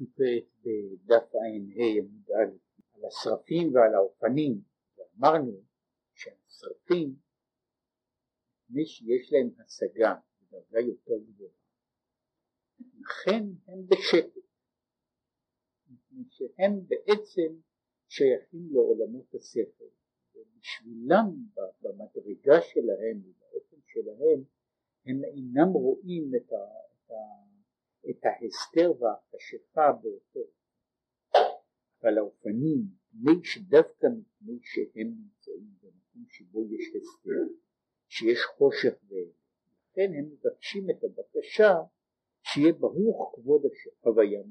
בדף ע"ה עמוד א' על השרפים ועל האופנים. ואמרנו שהשרפים מי שיש להם השגה בדרגה יותר גבוהה לכן הם בשקט. מפני שהם בעצם שייכים לעולמות השכל ובשבילם במדרגה שלהם ובאופן שלהם הם אינם רואים את, ה, את, ההסתר והחשיכה באותו אבל האופנים מפני שדווקא מפני שהם נמצאים במקום שבו יש הסתר שיש חושך ולכן הם מבקשים את הבקשה שיהיה ברוך כבוד הוויה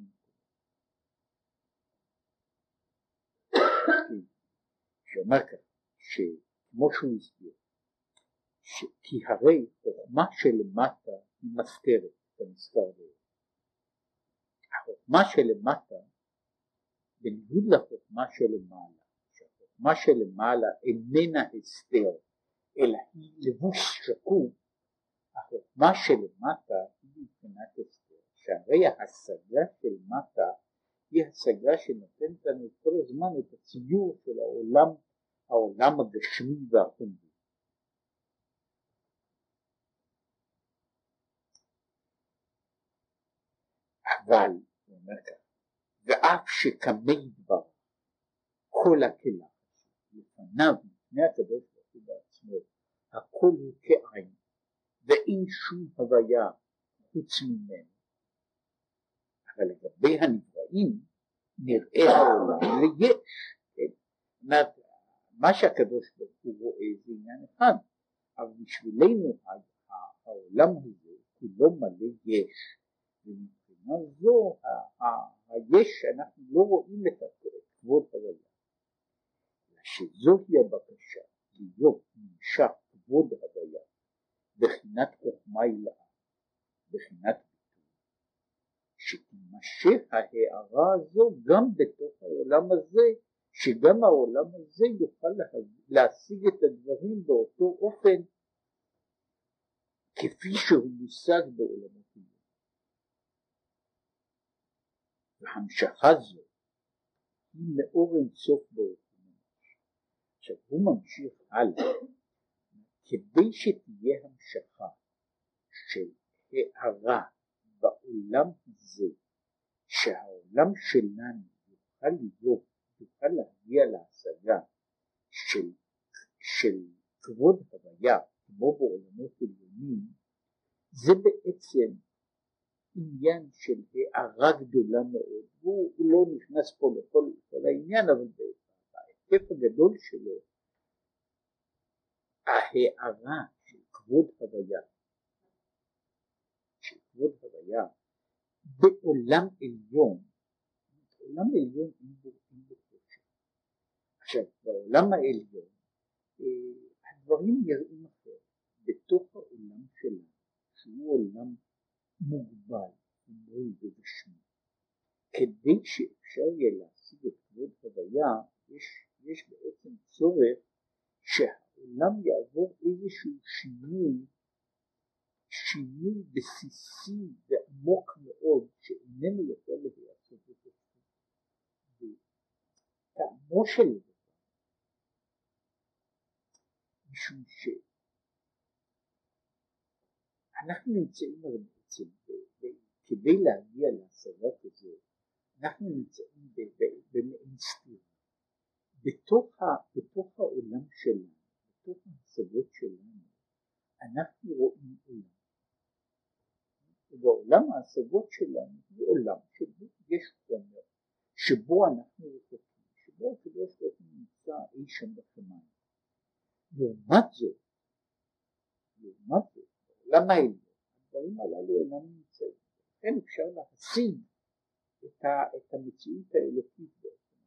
שאומר כך שכמו שהוא הסביר כי הרי חוכמה שלמטה היא מסתרת כנסתר החוכמה שלמטה בניגוד לחוכמה שלמעלה שהחוכמה שלמעלה איננה הסתר אלא היא לבוש שקוף החוכמה שלמטה היא מבחינת הסתר. שהרי ההשגה של מטה היא השגה שנותנת לנו כל הזמן את הציור של העולם העולם הגשמי והחומרי אבל, אומר כך, ואף שקמי דבר כל הכלה לפניו, לפני הקדוש ברוך הוא בעצמו, הכל הוא כעין, ואין שום הוויה חוץ ממנו. אבל לגבי הנבראים, נראה העולם ליש. כן? מה שהקדוש ברוך הוא רואה זה עניין אחד, אבל בשבילנו העולם הזה כולו מלא יש. מבחינה זו היש שאנחנו לא רואים את כבוד הוויה, שזוהי הבקשה להיות נמשך כבוד הוויה בחינת חוכמה הילאה, בחינת ביטוי, שתימשך ההערה הזו גם בתוך העולם הזה, שגם העולם הזה יוכל להשיג את הדברים באותו אופן כפי שהוא מושג בעולמות והמשכה זו היא מאור אינסוף. עכשיו הוא ממשיך הלאה, כדי שתהיה המשכה של הערה בעולם הזה, שהעולם שלנו יוכל להיות, יוכל להגיע להשגה של, של כבוד הוויה כמו בעולמות עליונים, זה בעצם עניין של הערה גדולה מאוד, הוא, לא נכנס פה לכל, לכל העניין, אבל בהיקף הגדול שלו, ההערה של כבוד הוויה, של כבוד הוויה, בעולם עליון, בעולם עליון אין בו, אין בו חושך. עכשיו, בעולם העליון, אה, הדברים נראים אחרת. בתוך העולם שלנו, שהוא עולם מוגבל, חומרי וגשמי. כדי שאפשר יהיה להשיג את כבוד הוויה, יש, יש בעצם צורך שהעולם יעבור איזשהו שינוי, שינוי בסיסי ועמוק מאוד, שאיננו יכול להיעשות את עצמו. טעמו של דבר, משום שאנחנו נמצאים הרבה בעצם כדי להגיע להשגה כזאת אנחנו נמצאים במעין בתוך, בתוך העולם שלנו ההשגות שלנו אנחנו רואים עולם. ועולם ההשגות שלנו הוא עולם שבו יש חומר שבו אנחנו רחוקים שבו הקדוש ברוך הוא נמצא אי שם בשמיים. לעומת זאת לעומת זאת בעולם העליון הדברים הללו אינם נמצאים. לכן אפשר להשיג את, ה, את המציאות האלוקית בעצם.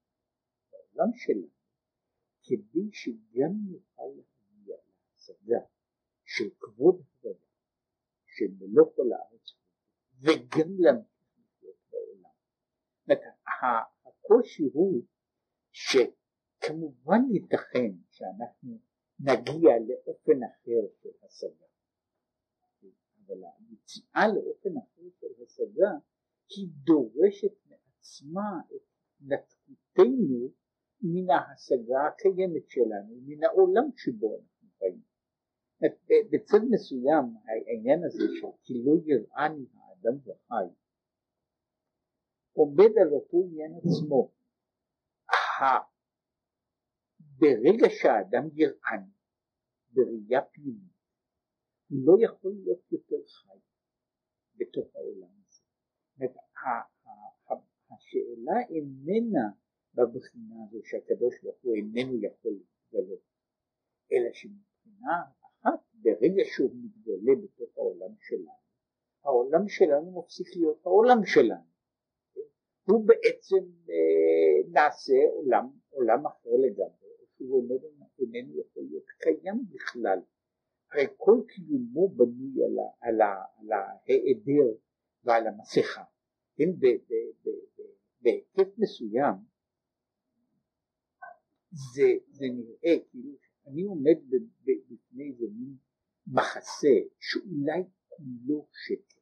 בעולם שלנו, כדי שגם נוכל להשגה של כבוד הוויה, של מלוא כל הארץ, וגם להמשיך לחיות בעולם. הקושי הוא שכמובן ייתכן שאנחנו נגיע לאופן אחר של השגה. אבל היציאה לאופן אחר של השגה היא דורשת מעט עצמה את התנתקותנו מן ההשגה הקיימת שלנו, מן העולם שבו אנחנו חיים. בצד מסוים העניין הזה של כי לא יראני האדם וחי עומד על אותו עניין עצמו. ברגע שהאדם יראני בראייה פנימית הוא לא יכול להיות יותר חי בתוך העולם הזה. השאלה איננה בבחינה הזו שהקדוש ברוך הוא איננו יכול להתגלות, אלא שמבחינה ברגע שהוא מתגלה בתוך העולם שלנו, העולם שלנו מפסיק להיות העולם שלנו. הוא בעצם אה, נעשה עולם, עולם אחר לגמרי, שהוא איננו, איננו יכול להיות קיים בכלל. הרי כל קיומו בנוי על, על, על ההיעדר ועל המסכה. כן, בהיקף מסוים זה, זה נראה כאילו אני עומד בפני איזה מין מחסה שאולי כולו שקר,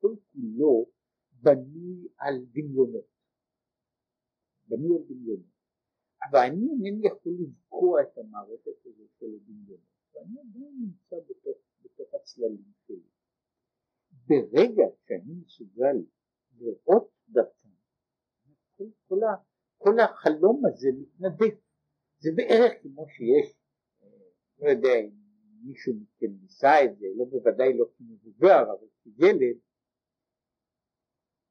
כל כולו בנוי על דמיונות, בנוי על דמיונות, אבל אני אינני יכול לבקוע את המערכת הזאת של הדמיונות, ואני עדיין נמצא בתוך, בתוך הצללים שלי. ברגע שאני מסוגל לראות דרכם, כל, כל, כל החלום הזה מתנדף. זה בערך כמו שיש, אה, לא יודע אם מישהו מכם ניסה את זה, לא בוודאי לא כמבוגר, אבל כילד,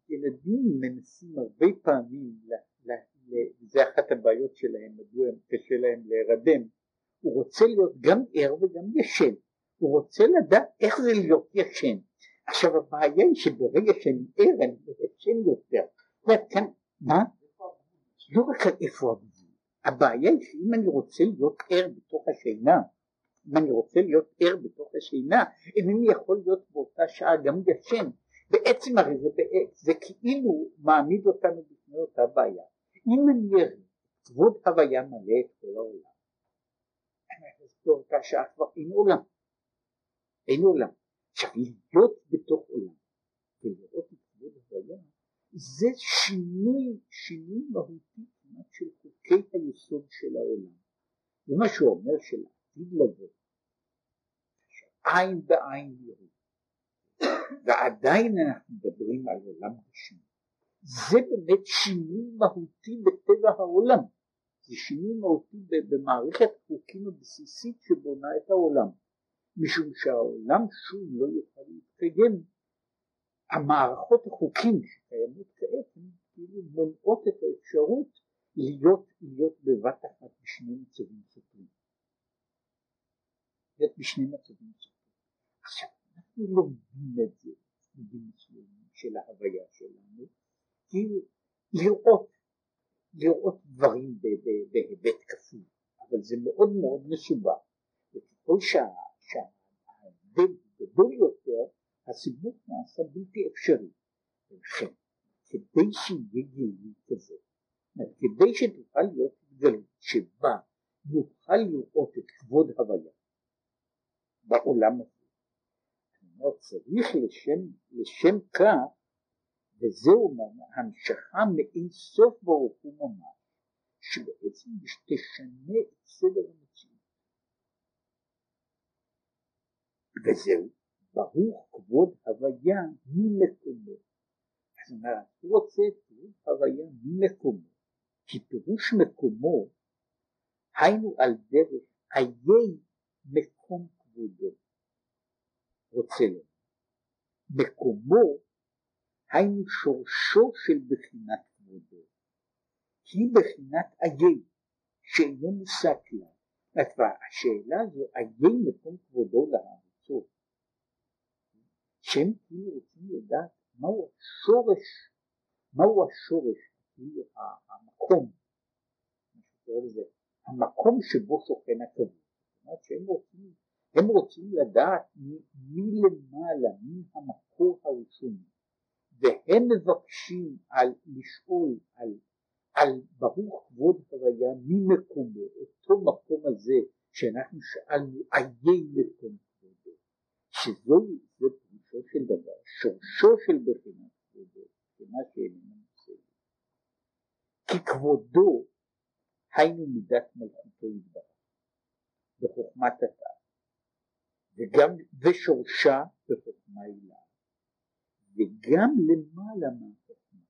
ילדים מנסים הרבה פעמים, וזה אחת הבעיות שלהם, מדוע קשה להם להירדם, הוא רוצה להיות גם ער וגם ישן, הוא רוצה לדעת איך זה להיות ישן. עכשיו הבעיה היא שברגע שאני ער אני ישן יותר. כאן, מה? לא רק על איפה הגבול, הבעיה היא שאם אני רוצה להיות ער בתוך השינה, אם אני רוצה להיות ער בתוך השינה, אינני יכול להיות באותה שעה גם ישן. בעצם הרי זה, זה כאילו מעמיד אותנו בפני אותה בעיה. אם אני אראה כבוד הוויה מלא את כל העולם, אז באותה שעה כבר אין עולם. אין עולם. עכשיו להיות בתוך עולם ולראות את כבוד הוויה זה שינוי, שינוי מהותי כמעט של חוקי היסוד של העולם. זה מה שהוא אומר שלעתיד לבוא, שעין בעין יראו, ועדיין אנחנו מדברים על עולם ראשון. זה באמת שינוי מהותי בטבע העולם. זה שינוי מהותי במערכת החוקים הבסיסית שבונה את העולם. משום שהעולם שוב לא יוכל להתקיים המערכות החוקים שקיימות כעת הן כאילו מונעות את האפשרות להיות, להיות בבת אחת בשני מצבים סותרים. להיות בשני מצבים סותרים. עכשיו אנחנו לומדים את זה בצדדים מסוימים של ההוויה שלנו, כאילו לראות, לראות דברים בהיבט כפול, אבל זה מאוד מאוד מסובך, וככל שההבדל גדול יותר הסיבוך נעשה בלתי אפשרי. ולכן, כדי שיהיה גילוי כזה, כדי שתוכל להיות התגלות שבה יוכל לראות את כבוד הוויה בעולם הזה, אומר, צריך לשם, לשם כך, וזהו המשכה מאין סוף ברוך הוא ממש, שבעצם תשנה את סדר המציאות. וזהו ברוך כבוד הוויה ממקומו. זאת אומרת, הוא רוצה את כבוד הוויה ממקומו, כי פירוש מקומו היינו על דרך איי מקום כבודו. רוצה לו. מקומו היינו שורשו של בחינת כבודו. היא בחינת איי שאינו מושג לה. השאלה הזו איי מקום כבודו לארצות שהם כאילו רוצים לדעת מהו השורש, מהו השורש, כאילו המקום, המקום שבו שוכן הכבוד. זאת אומרת שהם רוצים, הם רוצים לדעת מי למעלה, מי המקור הראשוני, והם מבקשים על, לשאול על, על ברוך כבוד הוויה ממקומו, אותו מקום הזה שאנחנו שאלנו איי מקום כבודו, שזוהי, זה פירושו של דבר, שורשו של בחינת כבודו, בחינה שאיננה מושגת. ככבודו היינו מידת מלכותו יתברך בחוכמת התא וגם ושורשה בחוכמה הילה. וגם למעלה מהחוכמה.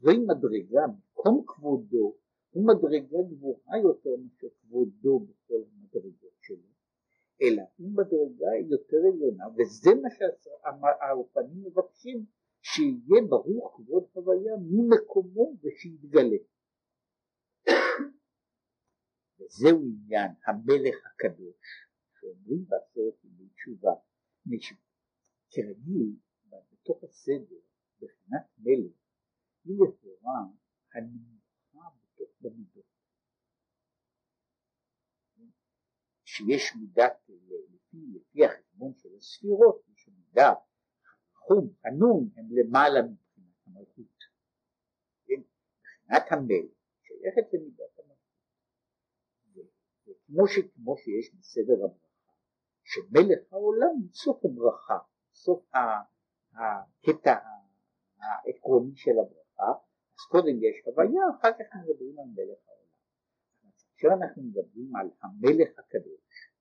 זוהי מדרגה מקום כבודו הוא מדרגה גבוהה יותר מאשר כבודו בכל המדרגות שלו אלא הוא מדרגה יותר עליונה וזה מה שהאופנים מבקשים שיהיה ברוך כבוד הוויה ממקומו ושיתגלה. וזהו עניין המלך הקדוש שאומרים בעשרת ימי תשובה כרגיל בתוך הסדר בחינת מלך היא לכאורה הנמוכה בתוך במידות. שיש מידת לפי, לפי החשבון של הספירות יש מידה חום, חנון הם למעלה מבחינת המלכות. כן? מבחינת המלך שייכת למידת כמו, ש, כמו שיש בסדר הברכה, שמלך העולם הוא סוף הברכה, סוף הקטע העקרוני של הברכה, אז קודם יש הוויה, אחר כך מדברים על מלך העולם. כאשר אנחנו מדברים על המלך הקדוש,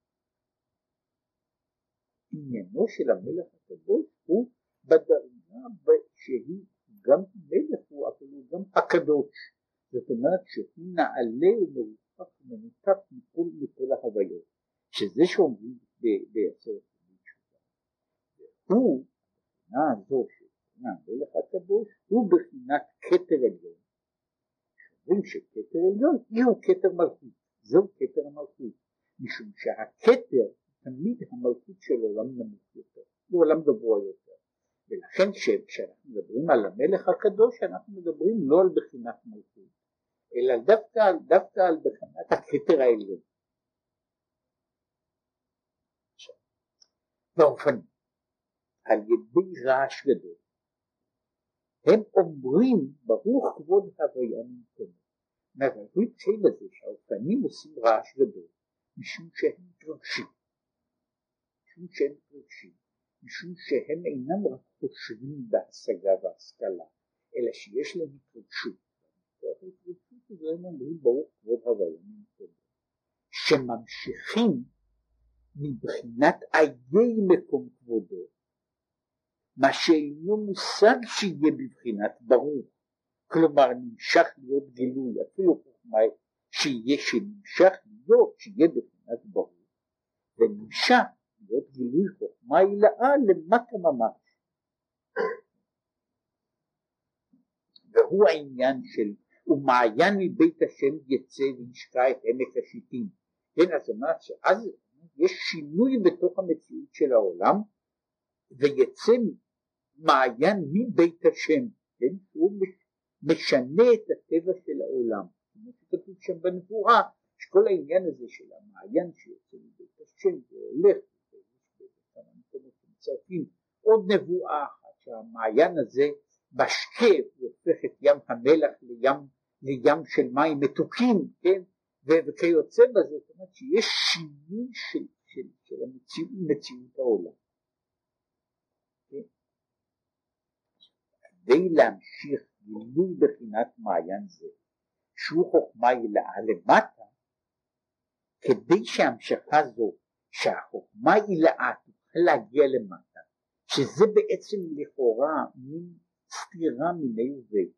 עניינו של המלך הקדוש הוא בדרגה שהיא גם מלך הוא, הוא גם הקדוש. זאת אומרת שהוא נעלה ומרוחק מנותק ומנותק מכל, מכל ההוויות, שזה שאומרים בעשרת ימי תשובה. הוא, הבחינה הזו של המלך הקדוש, הוא בחינת כתר עליון. אומרים שכתר עליון הוא כתר מלכות, זהו כתר המלכות, משום שהכתר תמיד המלכות של עולם נמוך יותר, הוא עולם גבוה יותר. ולכן כשאנחנו מדברים על המלך הקדוש אנחנו מדברים לא על בחינת מלכות אלא דווקא, דווקא על בחינת הכתר העליון. באופן, על ידי רעש גדול, הם אומרים ברוך כבוד הוויה ממקומו. הוא התחיל בזה שהאופנים עושים רעש גדול משום שהם מתרגשים, משום שהם מתרגשים, משום שהם אינם רק חושבים בהשגה והשכלה, אלא שיש להם התרגשות. והם אומרים ברוך כבוד הוויה שממשיכים מבחינת איי מקום כבודו מה שאינו מושג שיהיה בבחינת ברוך כלומר נמשך להיות גילוי אפילו חוכמה שיהיה שנמשך להיות שיהיה בבחינת ברוך ונמשך להיות גילוי חוכמה הילאה למטה ממש. והוא העניין של ומעיין מבית השם יצא וישקע את עמק השיטים. כן, אז אמרת שאז יש שינוי בתוך המציאות של העולם ויצא מעיין מבית השם, כן, הוא משנה את הטבע של העולם, כמו שכתוב שם בנבואה, שכל העניין הזה של המעיין שיוצא מבית השם והולך, בכמה עוד נבואה אחת שהמעיין הזה משקה, הוא הופך את ים המלח לים לים של מים מתוקים, כן, וכיוצא בזה, זאת אומרת שיש שינוי של, של, של המציאות, מציאות העולם. כן? כדי להמשיך גילוי בחינת מעיין זה, שהוא חוכמה הילאה למטה, כדי שההמשכה זו, שהחוכמה הילאה תוכל להגיע למטה, שזה בעצם לכאורה מין סתירה מיני ובי,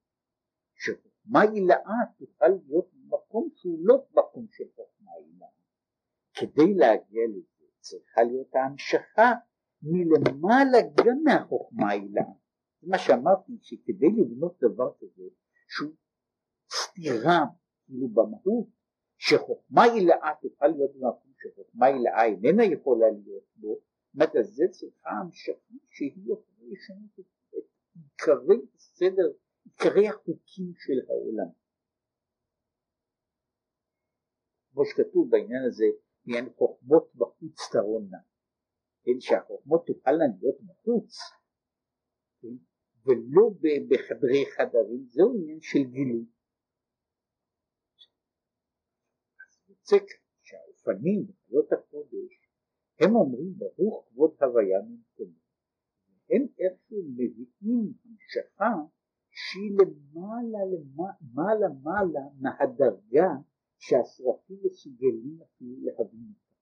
חוכמה הילאה תוכל להיות במקום שהוא לא מקום של חוכמה הילאה. כדי להגיע לזה צריכה להיות ההמשכה מלמעלה גם מהחוכמה הילאה. זה מה שאמרתי שכדי לבנות דבר כזה שהוא סתירה כאילו במהות שחוכמה הילאה תוכל להיות במקום שחוכמה הילאה איננה יכולה להיות בו, זאת אומרת זה צריכה המשכה שהיא יכולה לשנות את עיקרי הסדר עיקרי החוקים של העולם. כמו שכתוב בעניין הזה, מעין חוכמות בחוץ תרונה, כן, שהחוכמות תוכלנה להיות בחוץ, כן, ולא בחדרי חדרים, זהו עניין של גילוי. אז יוצא שהאופנים בחיות הקודש, הם אומרים ברוך כבוד הוויה ממקומו, הם איכשהו מביאים המשכה שהיא למעלה למעלה מעלה מהדרגה שהשרפים מסוגלים אפילו להבין אותה.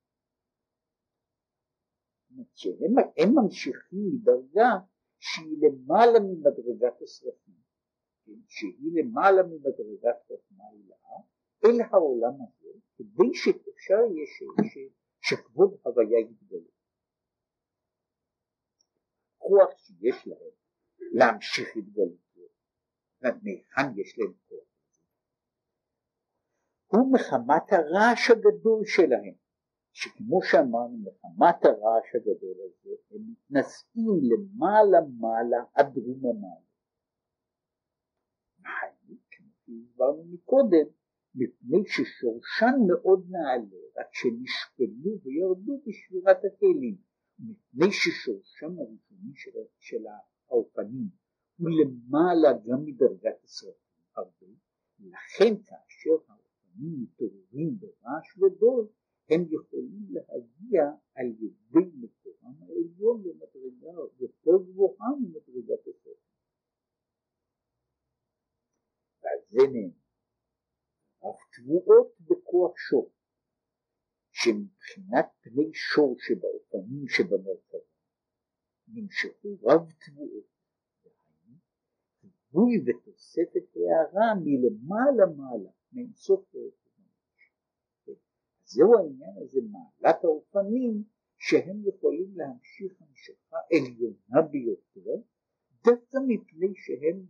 שהם הם ממשיכים מדרגה שהיא למעלה ממדרגת השרפים, כן? שהיא למעלה ממדרגת חוכמה הילאה, אל העולם הזה, כדי שאפשר יהיה שכבוד הוויה יתגלה. כוח שיש להם להמשיך התגלותו, מהיכן יש להם כוח? הוא מחמת הרעש הגדול שלהם, שכמו שאמרנו מחמת הרעש הגדול הזה הם מתנשאים למעלה מעלה עד דרומה מעלה. כמו שהסברנו מקודם, מפני ששורשן מאוד נעלה, רק שנשפלו וירדו בשבירת הכלים, מפני ששורשם הראשוני של, של האופנים הוא למעלה גם מדרגת השרפים הרבה, לכן כאשר האופנים מתעוררים ברעש גדול, הם יכולים להגיע על ידי מקורם העליון למדרגה יותר גבוהה ממדרגת השרפים. ועל זה נאמר אף תבואות בכוח שור, שמבחינת פני שור שבאופנים שבמרכבה נמשכו רב תבואות, ריבוי ותוספת הערה מלמעלה מעלה, מאינסוף זהו העניין הזה, מעלת האופנים, שהם יכולים להמשיך המשכה עליונה ביותר, דווקא מפני שהם,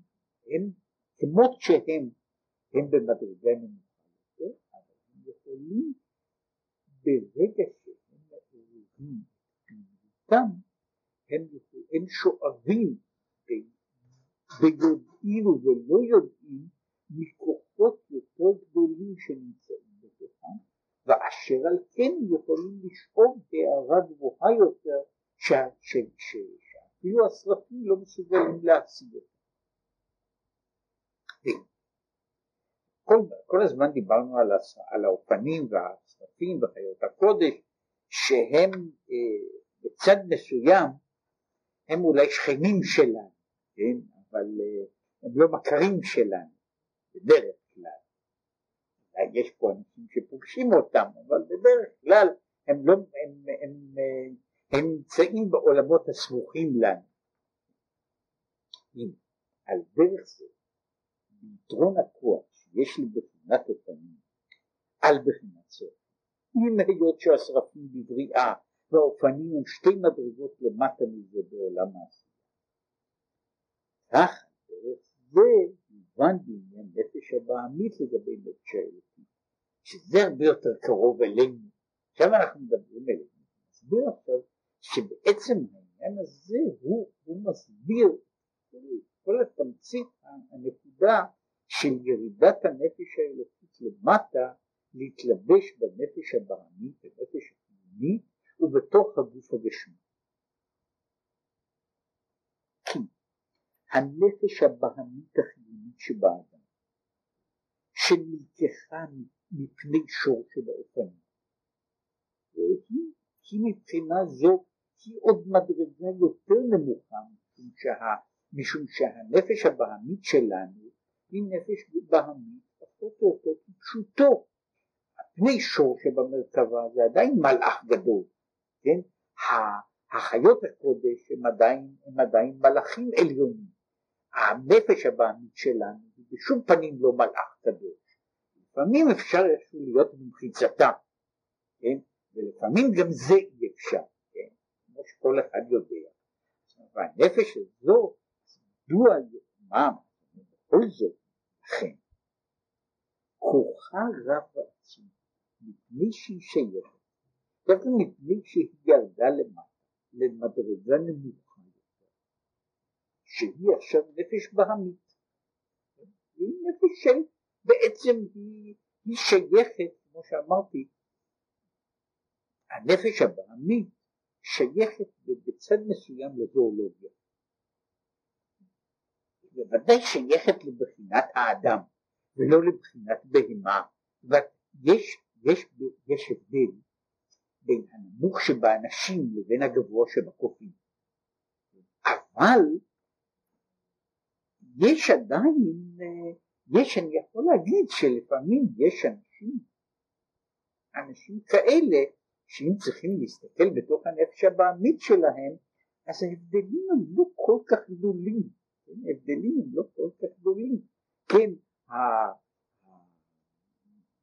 הם, כמות שהם הם במדרגה נמוכה יותר, אבל הם יכולים ברגע שהם מעוררים פעילותם, הם, הם שואבים ביודעין ובלא יודעין מכוחות יותר גדולים שנמצאים בתוכם, ואשר על כן יכולים לשאוב הערה גבוהה יותר שאפילו השרפים לא מסוגלים להשיג אותה. כל, כל הזמן דיברנו על, הס, על האופנים והשרפים וחיות הקודש שהם אה, בצד מסוים הם אולי שכנים שלנו, כן? אבל אה, הם לא מכרים שלנו בדרך יש פה אנשים שפוגשים אותם, אבל בדרך כלל הם, לא, הם, הם, הם, הם נמצאים בעולמות הסמוכים לנו. הנה, על דרך זה, ביתרון הכוח יש לי בחינת אופנים על בחינת סוף. אם היות שהשרפים בבריאה והאופנים הם שתי מדרגות למטה מזה בעולם העשייה. כך דרך זה מובן בעניין נפש הבעמית לגבי נפש האלוקית, שזה הרבה יותר קרוב אלינו. עכשיו אנחנו מדברים אלינו, נסביר עכשיו שבעצם העניין הזה הוא, הוא מסביר כל התמצית הנקודה של ירידת הנפש האלוקית למטה להתלבש בנפש הבעמית, בנפש הפנימית ובתוך הגוף הגשמי. כי הנפש הבעמית החיונית שבאדם, שנלקחה מפני שור שבאופנים, והיא, היא מבחינה זו היא עוד מדרגה יותר נמוכה משום, שה, משום שהנפש הבעמית שלנו היא נפש בהמית, פחות או יותר כפשוטו. הפני שור שבמרכבה זה עדיין מלאך גדול, כן? החיות הקודש הם עדיין, הם עדיין מלאכים עליונים. הנפש הבעמית שלנו היא בשום פנים לא מלאך קדוש. לפעמים אפשר איכשהו להיות במחיצתה, כן? ולפעמים גם זה אי אפשר, כן? כמו שכל אחד יודע. והנפש הזו, מדוע, מה, בכל זאת, לכן, כוחה רב ועצום, מפני שהיא שייכת, דווקא מפני שהיא ירדה למטה, למדרגה נמוכה יותר, שהיא עכשיו נפש בהמית. היא נפש של, בעצם היא, היא שייכת, כמו שאמרתי, הנפש הבהמית שייכת בצד מסוים לזואולוגיה. בוודאי שייכת לבחינת האדם ולא לבחינת בהמה. יש, יש, יש הבדל בין הנמוך שבאנשים לבין הגבוה שבקופים. אבל יש עדיין, יש, אני יכול להגיד שלפעמים יש אנשים, אנשים כאלה, שאם צריכים להסתכל בתוך הנפש הבעמית שלהם, אז ההבדלים הם לא כל כך גדולים, כן? ההבדלים הם לא כל כך גדולים, כן,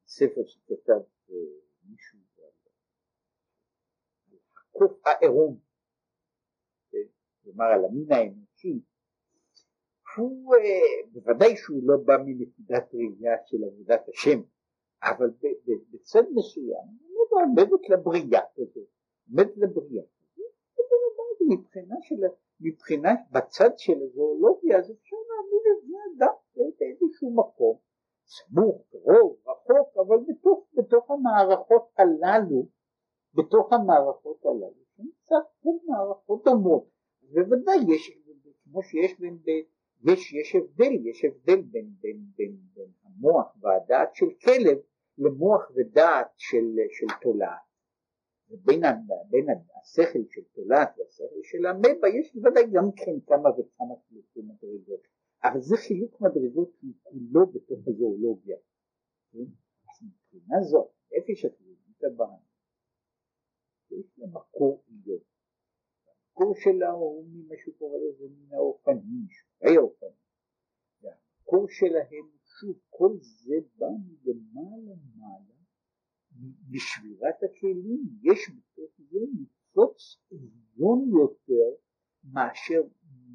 הספר שכתב מישהו על הקוף העירום, כן? כלומר על המין האנושי, הוא בוודאי שהוא לא בא מנקודת ראייה של עבודת השם, אבל בצד מסוים הוא עומדת לבריאה הזאת, עומדת לבריאה. מבחינה של, מבחינה בצד של הזואולוגיה אז אפשר להעמיד את זה אדם באיזשהו מקום, סמוך, קרוב, רחוק, אבל בתוך, בתוך המערכות הללו, בתוך המערכות הללו, נמצא מערכות דומות, בוודאי יש, כמו שיש בין, יש, יש הבדל, יש הבדל בין, בין, בין, בין המוח והדעת של כלב למוח ודעת של, של תולעת. ובין בין השכל של תולעת והשכל של המבה יש בוודאי גם כן כמה וכמה חילוקי מדרגות, אבל זה חילוק מדרגות כולו בתוך הזואולוגיה. אז מבחינה זו, נפש החיובית הבאה, יש לה מקור עליון. המקור שלה הוא ממה שהוא קורא לזה מן האופנים, שורי האופנים. והמקור שלהם, שוב, כל זה בא מלמעלה מעלה בשבירת הכלים יש בתוך זה ניצוץ עליון יותר מאשר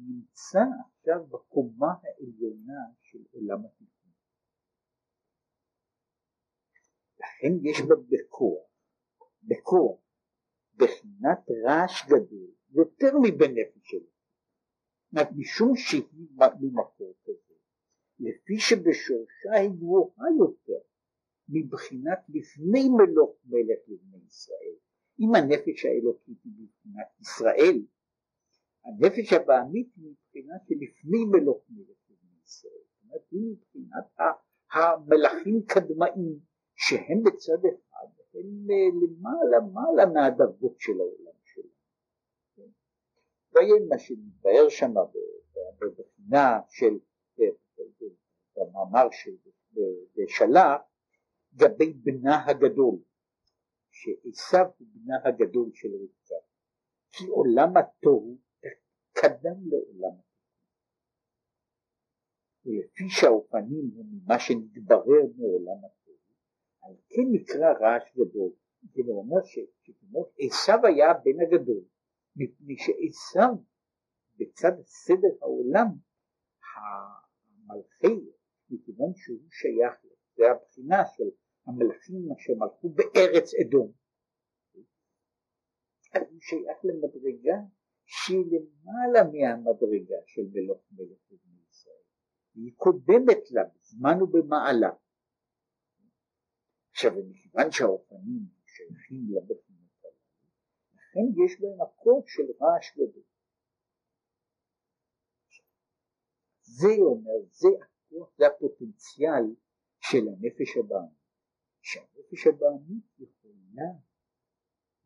נמצא עכשיו בקומה העליונה של עולם התכנון. לכן יש בה בכוח, בכוח, בחינת רעש גדול, יותר מבנפש שלו. משום שהיא ממקור כזה, לפי שבשורשה היא גבוהה יותר מבחינת לפני מלוך מלך לבני ישראל. אם הנפש האלוקית היא מבחינת ישראל, הנפש הבעמית היא מבחינת שלפני מלוך מלך לבני ישראל. זאת אומרת, היא מבחינת המלכים קדמאים, שהם בצד אחד, הם למעלה מעלה מהדרגות של העולם ויהיה מה שמתבאר שם בבחינה של, במאמר של בשלח, לגבי בנה הגדול, שעשו הוא בנה הגדול של רבקה, כי עולם התוהו קדם לעולם התוהו. ולפי שהאופנים הם ממה שנתברר מעולם התוהו, על כן נקרא רעש גדול. זה אומר שכמו עשו היה הבן הגדול, מפני שעשו בצד סדר העולם, המלכי, מכיוון שהוא שייך, זה הבחינה של המלכים אשר מלכו בארץ אדום. אז הוא שייך למדרגה שהיא למעלה מהמדרגה של מלוך מלך בני ישראל. היא קודמת לה בזמן ובמעלה. עכשיו מכיוון שהאופנים שייכים הללו, לכן יש בהם הקוד של רעש גדול. זה אומר, זה הכוח, זה הפוטנציאל של הנפש הבאה. שהנפש הבעמית יכולה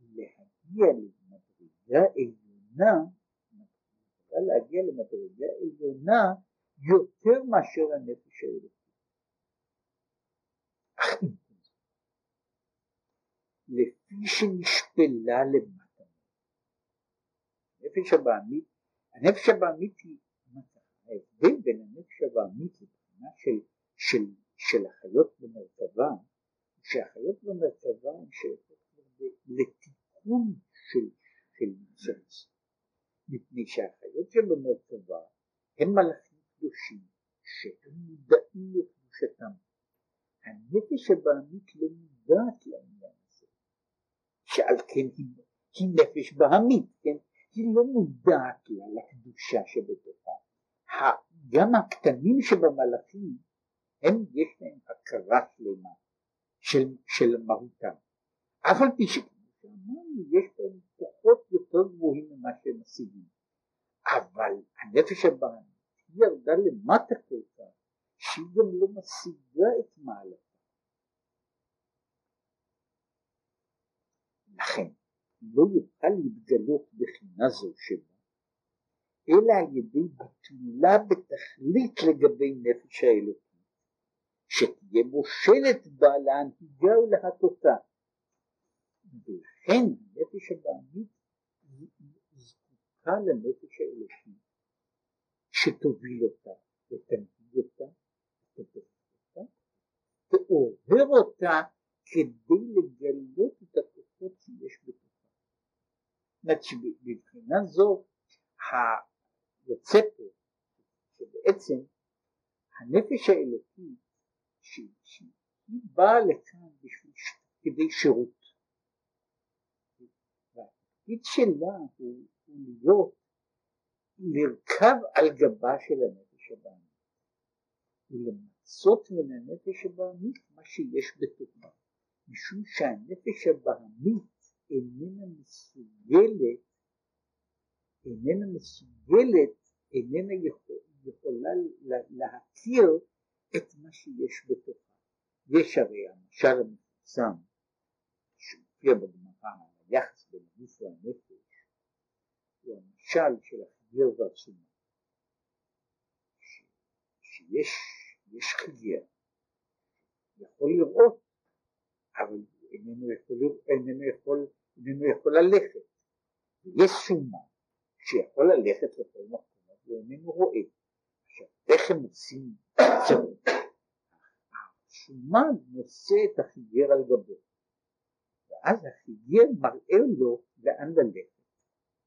להגיע למדרגה עליונה, יכולה להגיע למדרגה עליונה יותר מאשר הנפש האלוקית. לפי שנשפלה למטה. הנפש הבעמית, הנפש הבעמית היא, ההבדל בין הנפש הבעמית לבחינה של, של, של החיות במרכבה שהחיות במרכבה הן שייכות לתיקון של, של ניצוץ, מפני שהחיות שבמרכבה הם מלאכים קדושים שהם מודעים לקדושתם. הנפש הבעמית לא מודעת לעניין הזה, שעל כן היא, נפש בהמית, כן? היא לא מודעת לה לקדושה שבתוכה. גם הקטנים שבמלאכים הם יש להם הכרה שלמה של, של מהותם. אף על פי שכמו יש בהם כוחות יותר גבוהים ממה שהם משיגים. אבל הנפש הבעמית היא ירדה למטה כל כך שהיא גם לא משיגה את מעלתה. לכן לא יוכל להתגלות בחינה זו שבה אלא על ידי ביטולה בתכלית לגבי נפש האלוקית, שתהיה מושלת בה להנהיגה ולהטותה. ולכן הנפש הבעמית זקוקה לנפש האלוקית שתוביל אותה ותנהיג אותה תעורר אותה כדי לגלות את הכוחות שיש בתוכה. זאת אומרת שבבחינה זו היוצא פה שבעצם הנפש האלוקית שהיא באה לכאן בשביל כדי שירות. והתפקיד שלה הוא, הוא להיות לרכב על גבה של הנפש הבאה. ולמצות מן הנפש הבעמית מה שיש בתוכה, משום שהנפש הבעמית איננה מסוגלת, איננה מסוגלת, איננה יכול, יכולה להכיר את מה שיש בתוכה. יש הרי המשל המפורסם שמופיע בגמרא היחס בין הגוף והנפש, הוא המשל של החיגר והתשומה. שיש יש חיגר, יכול לראות, אבל איננו יכול, איננו יכול, איננו יכול ללכת. יש שומה שיכול ללכת לכל מקום, הוא איננו רואה. עכשיו, איך הם עושים? השומן נושא את החיגר על גבו, ואז החיגר מראה לו לאן ללכת.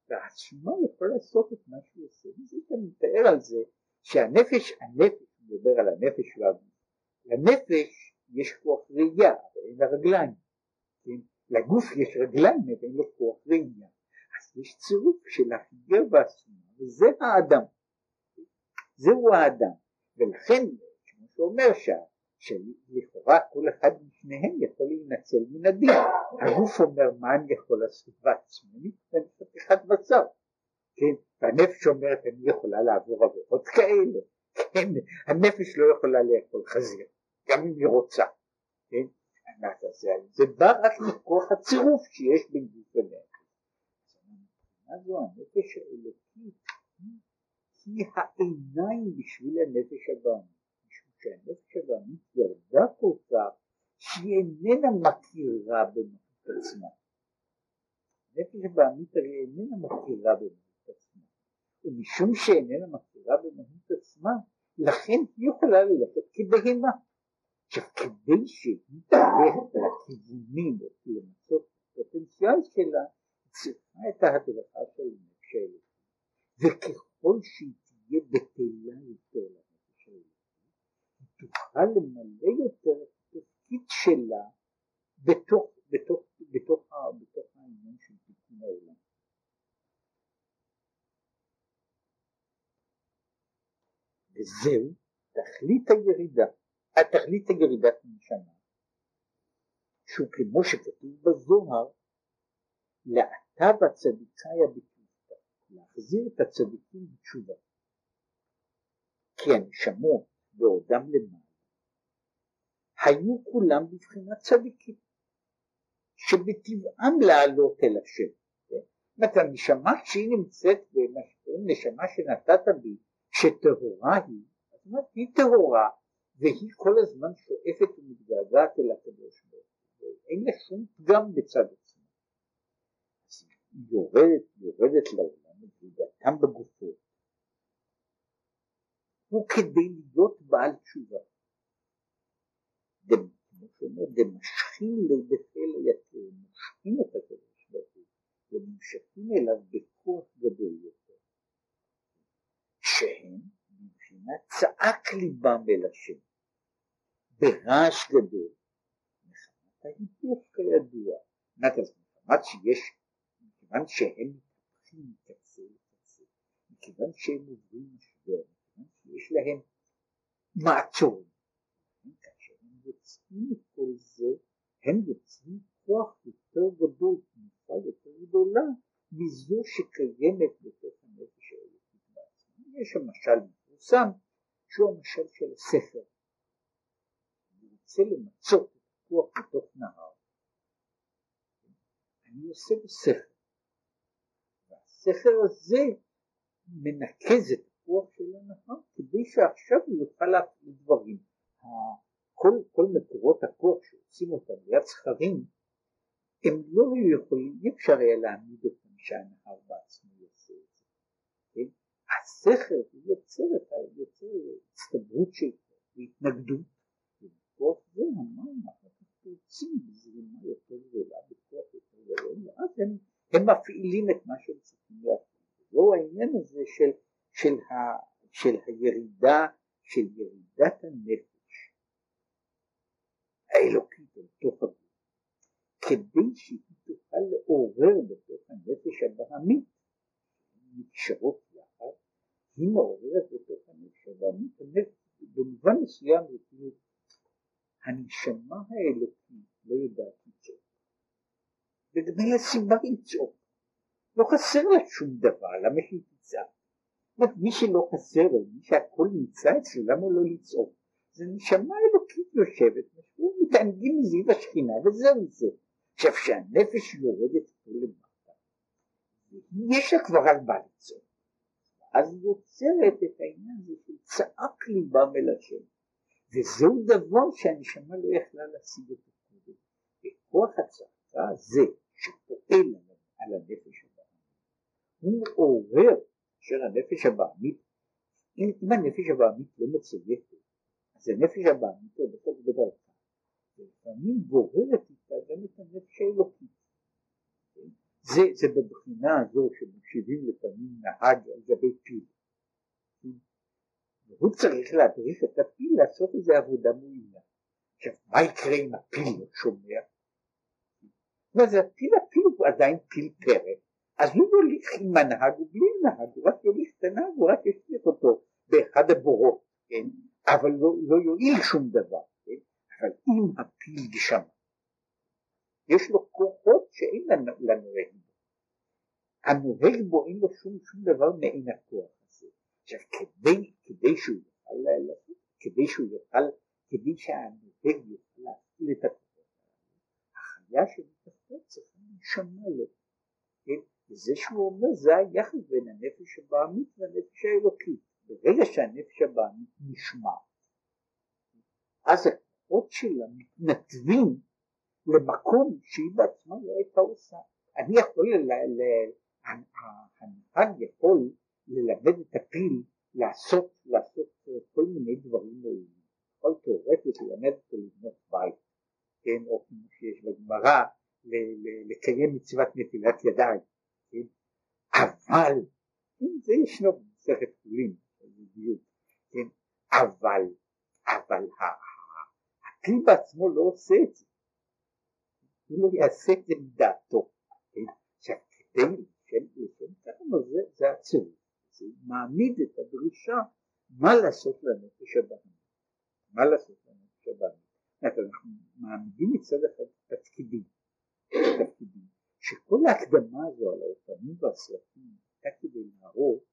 והשומן יכול לעשות את מה שהוא עושה, וזה גם מתאר על זה שהנפש, הנפש, מדבר על הנפש האדם, לנפש יש כוח ראייה, אבל אין לה רגליים? לגוף יש רגליים, אבל אין לו כוח ראייה, אז יש צירוף של החיגר והסומה, וזה האדם, זהו האדם, ולכן, כמו שאומר. שלכאורה כל אחד משניהם יכול להינצל מן הדין. הגוף אומר מה אני יכול לעשות בעצמי, ואני חתיכת בשר. כן, והנפש אומרת אני יכולה לעבור עבירות כאלה, כן, הנפש לא יכולה לאכול חזיר, גם אם היא רוצה, כן, זה, זה בא רק מכוח הצירוף שיש בין גוף ונפש. מבחינה זו הנפש האלוקית היא העיניים בשביל הנפש הבאמית, משום שהנפש הבאמית ירדה כל כך שהיא איננה מכירה במהות עצמה. הנפש הבאמית הרי איננה מכירה במהות עצמה. ומשום שאיננה מכירה במהות עצמה, לכן היא יכולה ללכת כבהמה. עכשיו כדי שהיא תלך לכיוונים למצות הפוטנציאל שלה, צריכה את ההדרכה של הנפש האלוקית. וככל שהיא תהיה בטלה יותר לנפש האלוקית, היא תוכל למלא יותר את התפקיד שלה בתוך, בתוך, בתוך, בתוך העניין של תיקון העולם. וזהו תכלית הירידה, תכלית הירידת מנשמה, שהוא כמו שכתוב בזוהר, לעתה בצדיקיה בתשובתה, להחזיר את הצדיקים בתשובה. כי הנשמות בעודם למעלה היו כולם בבחינת צדיקים, שבטבעם לעלות אל השם. זאת אומרת, הנשמה שהיא נמצאת בנשמה שנתת בי שטהורה היא, זאת אומרת היא טהורה והיא כל הזמן שואפת ומתגעגעת אל הקדוש ברוך הוא, אין לה שום פגם בצד עצמה. אז היא יורדת, יורדת לעולם וגדעתם בגופות, הוא כדי להיות בעל תשובה. כמו שאומר, דמשכים לידכם ליתר, מושכים את הקדוש ברוך הוא ונמשכים אליו בכוח גדול יותר. שהם מבחינת צעק ליבם אל השם ברעש גדול מחמת ההיפוך כידוע מחמת שיש מכיוון שהם מתפתחים מקצה לקצה מכיוון שהם עוברים משבר מכיוון שיש להם מעצורים כאשר הם יוצאים מכל זה הם יוצאים כוח יותר גדול תנופה יותר גדולה מזו שקיימת בתוך הנפש האלה יש שם משל מפורסם שהוא המשל של הספר. רוצה למצות את הכוח בתוך נהר. אני עושה בו ספר. והספר הזה מנקז את הכוח של הנהר כדי שעכשיו הוא יוכל להפעיל דברים. כל, כל מקורות הכוח שעושים אותם ליד זכרים הם לא היו יכולים, אי אפשר היה להעמיד אותם שהנהר בעצמו יעשה את זה. כן? הוא יוצר, יוצר הצטברות של כוח והתנגדות. זה המים כך פורצים בזרימה יותר גדולה, בכוח יותר גדול, ואז הם, הם מפעילים את מה שהם צריכים להפעיל. זהו העניין הזה של, של, ה, של הירידה, של ירידת הנפש האלוקית אל תוך הגוף. כדי שהיא תוכל לעורר בתוך הנפש הבהמית, נקשרות יחד, היא מעוררת בתוך הנפש הבהמית, במובן מסוים זה כאילו הנשמה האלוקית לא יודעת לצעוק, וגם אין לה סיבה לצעוק, לא חסר לה שום דבר, למה שהיא תצעק? מי שלא חסר לו, מי שהכל נמצא אצלו, למה לא לצעוק? זה נשמה אלוקית יושבת, מתענגים מזיו השכינה וזהו זה. עכשיו כשהנפש יורדת פה למטה, יש לה כבר על מה לצעוק, אז יוצרת את העניין הזה של צעק ליבם אל השם, וזהו דבר שהנשמה לא יכלה להשיג אותו קודם, וכוח הצעקה הזה שפועל על הנפש הבעמית, הוא מעורר כאשר הנפש הבעמית, אם, אם הנפש הבעמית לא מצויתת, אז הנפש הבעמית הולכת בדרכה, ולפעמים גוררת איתה גם את הנפש האלוקית. זה, זה בבחינה הזו שמושיבים לפעמים נהג על גבי פיל. והוא צריך להדריך את הפיל לעשות איזה עבודה מועילה. עכשיו, מה יקרה אם הפיל לא שומע? זה הפיל, הפיל הוא עדיין פיל פרק, אז הוא יוליך עם הנהג ובלי הנהג, הוא רק יוליך את הנהג, הוא רק ישליך אותו באחד הבורות, כן? אבל לא, לא יועיל שום דבר. אבל אם הפיל גשם, יש לו כוחות שאין לנוהג בו. הנוהג בו אין לו שום, שום דבר מעין הכוח. עכשיו כדי, כדי שהוא יוכל לעשות, כדי שהוא יוכל, כדי שהנוהג יוכל להפעיל את הכוחות החיה שמתחתו צריכה להישמע לו. כן? וזה שהוא אומר זה היחס בין הנפש הבעמית והנפש האלוקית. ברגע שהנפש הבעמית נשמעת, אז הכוחות שלה מתנתבים למקום שהיא בעצמה לא הייתה עושה. אני יכול, הנהג יכול ללמד את הפיל לעשות, לעשות כל מיני דברים מועילים. יכול תאורטית ללמד אותו לבנות בית, כן, או כמו שיש בגמרא, לקיים מצוות נטילת ידיים, כן, אבל, כן, זה ישנו במסכת חולין, כן, אבל, אבל הפיל בעצמו לא עושה את זה. הוא לא יעשה את זה מדעתו. עכשיו כדי לשם כמה זה, זה זה מעמיד את הדרישה מה לעשות לנפש הבאמית, מה לעשות לנפש הבאמית. אנחנו מעמידים מצד אחד תפקידים, תפקידים, שכל ההקדמה הזו על האופנים והסרטים הייתה כדי להראות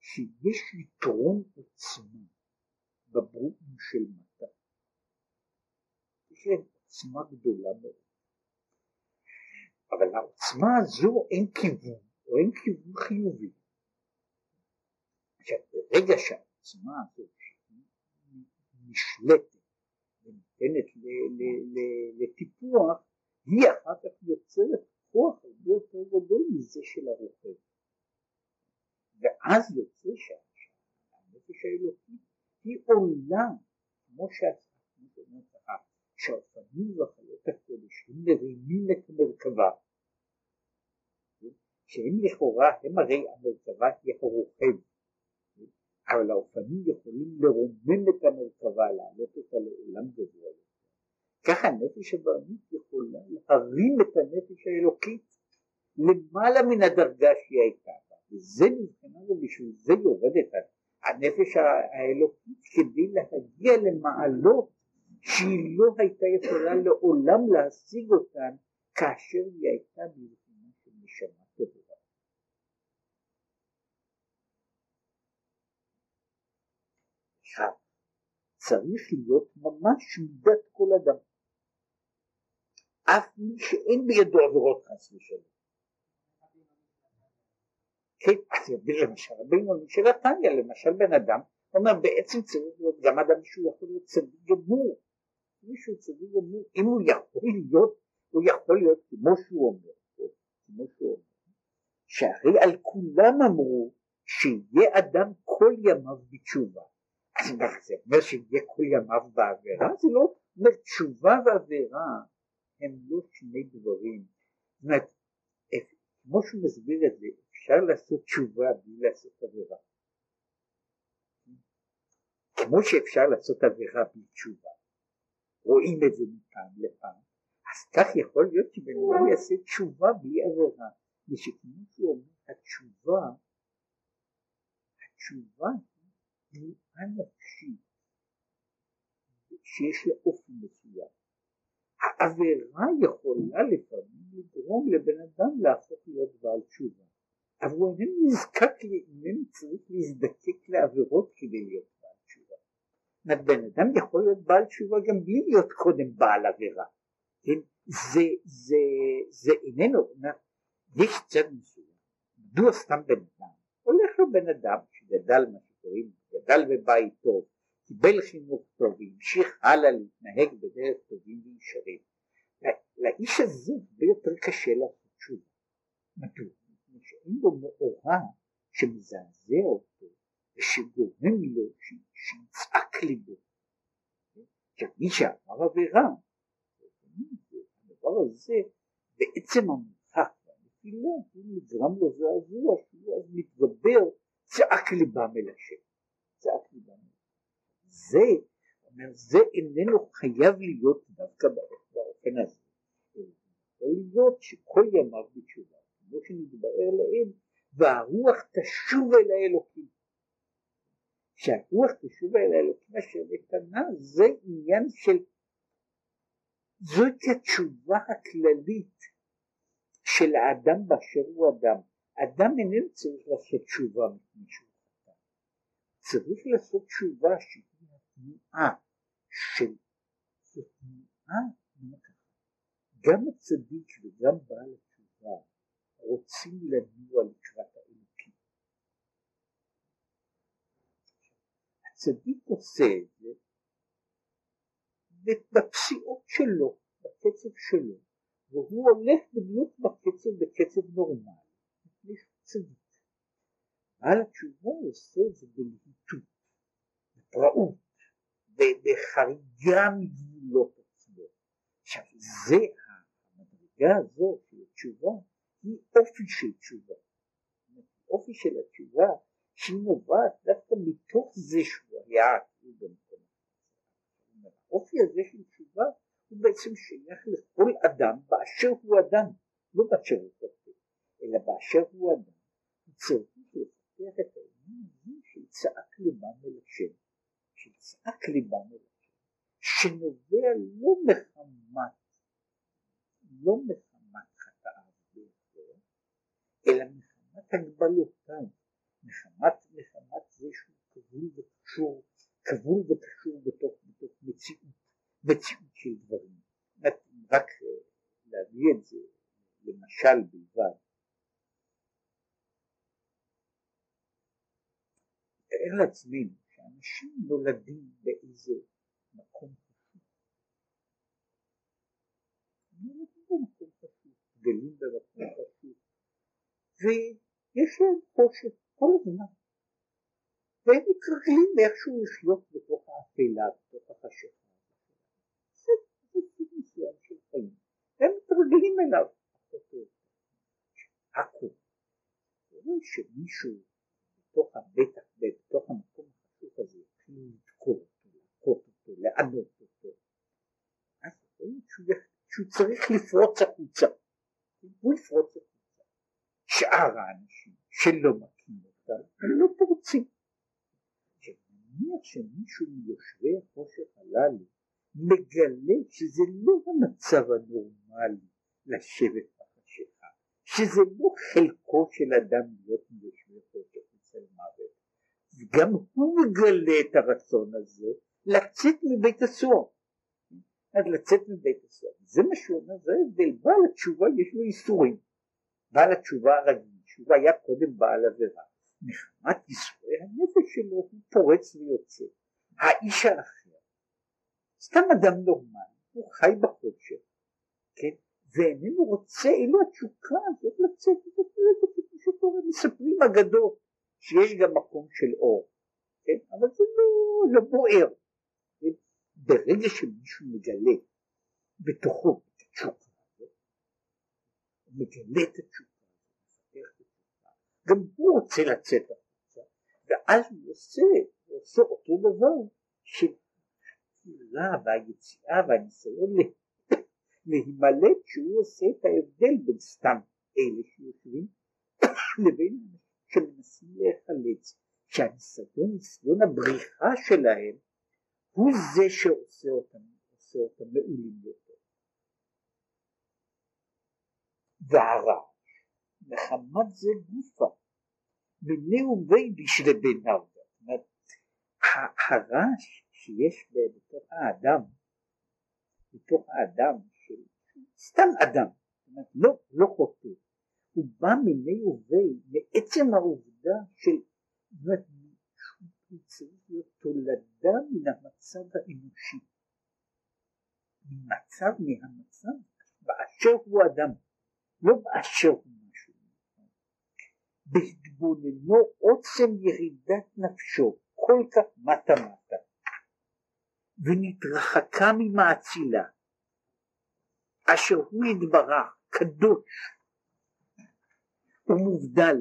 שיש יתרון עוצמה בברואים של מטה. יש להם עוצמה גדולה מאוד. אבל לעוצמה הזו אין כיוון, או אין כיוון חיובי. עכשיו, ברגע שהעוצמה הזו נשלטת וניתנת לטיפוח, היא אחר כך יוצרת כוח הרבה יותר גדול מזה של הרוכב. ואז יוצא שהנפש האלוקית היא עולה, כמו שהאופנים והחיות הקודש הם מרימים את המרכבה. שהם לכאורה, הם הרי המרכבה היא הרוכב, אבל האופנים יכולים לרומם את המרכבה, להעלות אותה לעולם גבוה יותר. ככה הנפש הבעמית יכולה להרים את הנפש האלוקית למעלה מן הדרגה שהיא הייתה בה, וזה מבחינה ובשביל זה יורדת הנפש האלוקית כדי להגיע למעלות שהיא לא הייתה יכולה לעולם להשיג אותן כאשר היא הייתה מבחינה של נשמה טהורה. צריך להיות ממש מידת כל אדם. אף מי שאין בידו עבירות חס ושלום. כן, אז למשל רבינו של התניא, למשל בן אדם אומר בעצם צריך להיות גם אדם שהוא יכול להיות צדיק גמור, מישהו צדיק גמור, אם הוא יכול להיות, הוא יכול להיות כמו שהוא אומר, כמו שהוא אומר, שהרי על כולם אמרו שיהיה אדם כל ימיו בתשובה. זה אומר שיהיה כל ימיו בעבירה? זה לא אומר תשובה ועבירה הם לא שני דברים. זאת אומרת, כמו שהוא מסביר את זה, אפשר לעשות תשובה בלי לעשות עבירה. כמו שאפשר לעשות עבירה בלי תשובה, רואים את זה מפעם לפעם, אז כך יכול להיות שבן אדם יעשה תשובה בלי עבירה, ושכמו שהוא אומר, התשובה, התשובה תנועה נפשית שיש לה אופי מסוים. העבירה יכולה לפעמים לגרום לבן אדם להפוך להיות בעל תשובה, אבל הוא איננו נזקק, איננו צריך להזדקק לעבירות כדי להיות בעל תשובה. בן אדם יכול להיות בעל תשובה גם בלי להיות קודם בעל עבירה. כן? זה, זה, זה איננו, יש צד מסוים, מדוע סתם בן אדם, הולך לו בן אדם שגדל מה שקוראים, גדל בבית טוב, קיבל חינוך טוב והמשיך הלאה להתנהג בדרך טובים וישרים. לאיש הזה הרבה יותר קשה לעשות תשובה. מדוע? מפני שאין לו מאורע שמזעזע אותו ושגורם לו שיצעק ליבו. עכשיו מי שעבר עבירה, הדבר הזה בעצם המרחק והנפילה הוא נגרם לו זעזוע שהוא אז מתגבר צעק ליבם אל השם. צעק ליבם אל זה, אומר, זה איננו חייב להיות דווקא באופן הזה. יכול להיות שכל ימיו בתשובה, כמו שנתבאר לעיל, והרוח תשוב אל האלוקים. כשהרוח תשוב אל האלוקים אשר נתנה, זה עניין של, זאת התשובה הכללית של האדם באשר הוא אדם. אדם איננו צריך לעשות תשובה מפני שהוא חטא. צריך לעשות תשובה שהיא התנועה של, זו תנועה, גם הצדיק וגם בעל התשובה רוצים לנוע לקראת האלוקים. הצדיק עושה את זה בפסיעות שלו, בקצב שלו, והוא הולך בדיוק בקצב, בקצב נורמלי, צדיק. בעל התשובה עושה את זה בלהיטות, בפראות. בחריגה מגבולות עצמו. עכשיו זה המדרגה הזו של התשובה היא אופי של תשובה. אופי של התשובה שהיא נובעת דווקא מתוך זה שהוא היה עצוב במקום. האופי הזה של תשובה הוא בעצם שייך לכל אדם באשר הוא אדם, לא באשר הוא חוטא, אלא באשר הוא אדם. הוא צריך לפתח את העניין הזה של צעק ליבם אל השם. שיצעק ליבם אל השם, שנובע לא מחמת, לא מחמת חטאיו ביותר, אלא מחמת הגבלותיו, מחמת, מחמת זה שהוא כבול וקשור, כבול וקשור בתוך, בתוך מציאות, מציאות של דברים. רק להביא את זה למשל בלבד. תאר לעצמנו שאנשים נולדים באיזה מקום חשוב. נולדים במקום חשוב, גדלים במקום חשוב, ויש להם חושך כל הזמן, והם מתרגלים איכשהו לחיות בתוך האפלה, בתוך החשיכה. זה סוג מסוים של חיים, הם מתרגלים אליו. הכל. רואה שמישהו בתוך הבטח, בתוך המקום הסכסוך הזה יתחילו לדקור אותו, להכות אותו, לענות אותו, אז להיות שהוא צריך לפרוץ החוצה, הוא יפרוץ החוצה. שאר האנשים שלא מכים אותם, הם לא פורצים. נניח שמישהו מיושבי החושך הללו מגלה שזה לא המצב הנורמלי לשבת בחשיכה, שזה לא חלקו של אדם להיות מיושבי חושך אצל מוות, גם הוא מגלה את הרצון הזה לצאת מבית הסוהר. אז לצאת מבית הסוהר. זה מה שהוא אומר, זה ההבדל. בעל התשובה יש לו איסורים. בעל התשובה הרגיש שהוא היה קודם בעל עבירה, מחמת ייסורי הנפש שלו הוא פורץ ויוצא. האיש האחר, סתם אדם נורמלי, הוא חי בחושך, כן, ואיננו רוצה, אילו התשוקה הזאת לצאת, זה שקורה, מספרים אגדות, שיש גם מקום של אור, כן, אבל זה לא, לא בוער. ברגע שמישהו מגלה בתוכו את התשוקה הזאת, הוא מגלה את התשוקה, גם הוא רוצה לצאת החוצה, ואז הוא עושה, הוא עושה אותו דבר של התפילה והיציאה והניסיון להימלט שהוא עושה את ההבדל בין סתם אלה שיושבים לבין שמנסים להיחלץ, שהניסיון, ניסיון הבריחה שלהם הוא זה שעושה אותם, עושה אותם מעולים יותר. והרע מחמת זה גופה, מיני ובי בשלביניו. זאת אומרת, הרעש שיש בתוך האדם, בתוך האדם של סתם אדם, זאת אומרת, לא, לא חוטא, הוא בא מיני ובי מעצם העובדה של, הוא צריך להיות תולדה מן המצב האנושי, ממצב מהמצב באשר הוא אדם, לא באשר הוא בהתבוננו עוצם ירידת נפשו כל כך מטה מטה ונתרחקה ממאצילה אשר הוא יתברך קדוש ומובדל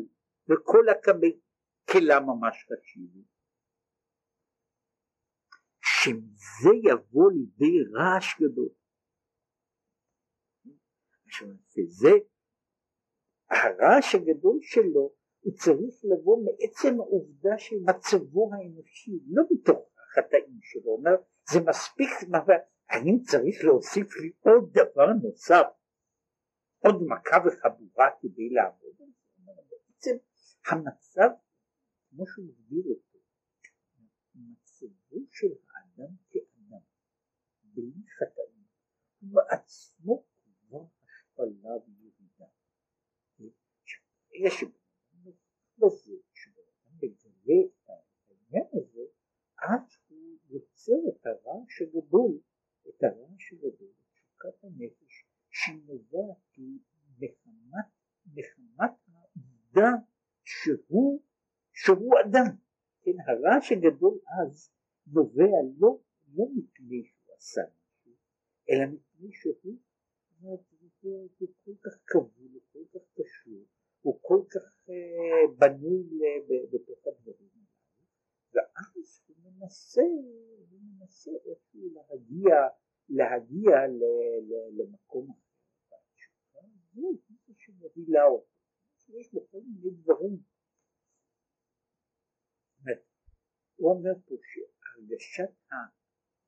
וכל הכלה ממש חשיבי שמזה יבוא לידי רעש גדול. וזה הרעש הגדול שלו הוא צריך לבוא מעצם העובדה של מצבו האנושי, לא מתוך החטאים שלו, אומר זה מספיק, האם צריך להוסיף לי עוד דבר נוסף, עוד מכה וחבורה כדי לעבוד המצב, כמו שהוא מגדיר אותו, מצבו של האדם כאדם, בלי חטאים, הוא בעצמו כבר השפלה וירידה. יש בזה כשאדם מגלה את העניין הזה עד שהוא יוצר את הרעש הגדול, את הרעש הגדול, את תשוקת הנפש שהיא נובעת מחמת העובדה שהוא, שהוא אדם. כן, הרעש הגדול אז נובע לא, לא מפני שהוא עשה משהו, אלא מפני שהוא, הוא, כל כך כבול, הוא כל כך קשור, הוא כל כך uh, בנוי בתוך הדברים האלה, ואז הוא מנסה, הוא מנסה איכשהו להגיע, להגיע למקום אחר. זה זה שמובילה אותו. דברים. הוא אומר פה שהרגשת ה...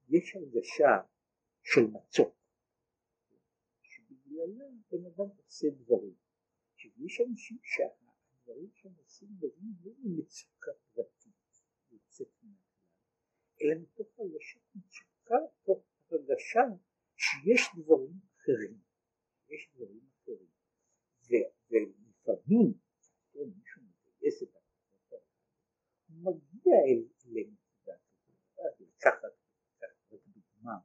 יש הרגשה של מצוק, שבגללה בן אדם עושה דברים. שיש אנשים שהדברים שהם עושים דברים לא ממצוקה פרטית יוצאת מהכלל, אלא מתוך הרגשת מצוקה, מתוך הרגשה שיש דברים אחרים, יש דברים אחרים, ולפעמים מגייס את הכוחות מגיע אל לנקודה כזאת, לקחת רק דוגמה,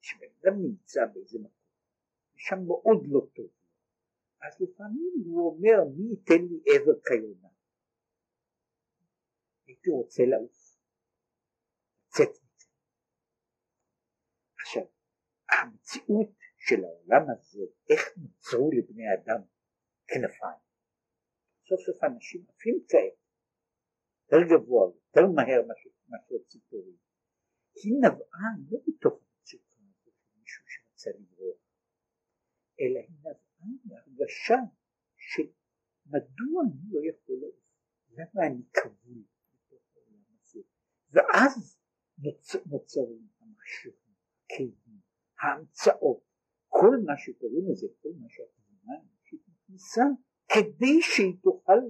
כשבן אדם נמצא באיזה מקום שם מאוד לא טוב. אז לפעמים הוא אומר מי ייתן לי עבר כיונה. הייתי רוצה לעוף, לצאת מזה. עכשיו, המציאות של העולם הזה, איך נוצרו לבני אדם כנפיים. סוף סוף אנשים עפים כאלה, יותר גבוה, יותר מהר מאשר ציפורים. היא נבעה לא מתוך המצוקה של מישהו שרצה לברוח, אלא היא נבעה מהרגשה של מדוע אני לא יכול לעוף, למה אני כבול בתוך העולם הזה, ואז נוצרים המכשירים, הכלים, ההמצאות, כל מה שקוראים לזה, כל מה שהתמונה האנושית מכניסה, כדי שהיא תוכל,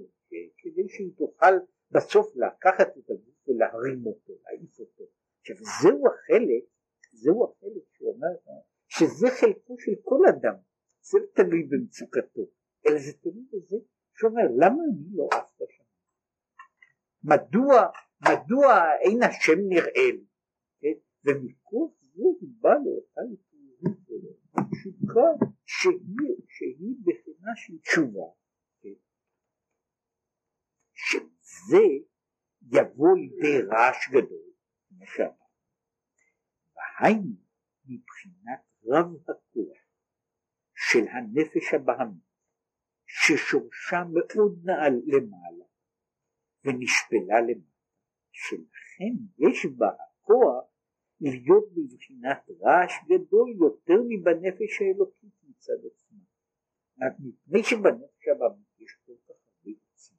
כדי שהיא תוכל בסוף לקחת את הגוף ולהרים אותו, להעיף אותו. עכשיו זהו החלק, זהו החלק שהוא אומר שזה חלקו של כל אדם, זה תלוי במצוקתו, אלא זה תלוי בזה שאומר למה אני לא עף בשמיים? מדוע, מדוע אין השם נראה לי? כן? ומכוח זה הוא בא לאותה התעוררות ולתשוקה שהיא, שהיא בחינה של תשובה, כן? שזה יבוא לידי רעש גדול, כמו שאמרנו, והיינו מבחינת רב הכוח של הנפש הבהמית ששורשה מאוד נעל למעלה ונשפלה למטה, שלכן יש בה הכוח להיות בבחינת רעש גדול יותר מבנפש האלוקית מצד עצמה. מפני שבנפש הבהמית יש כל כך הרבה עצמה.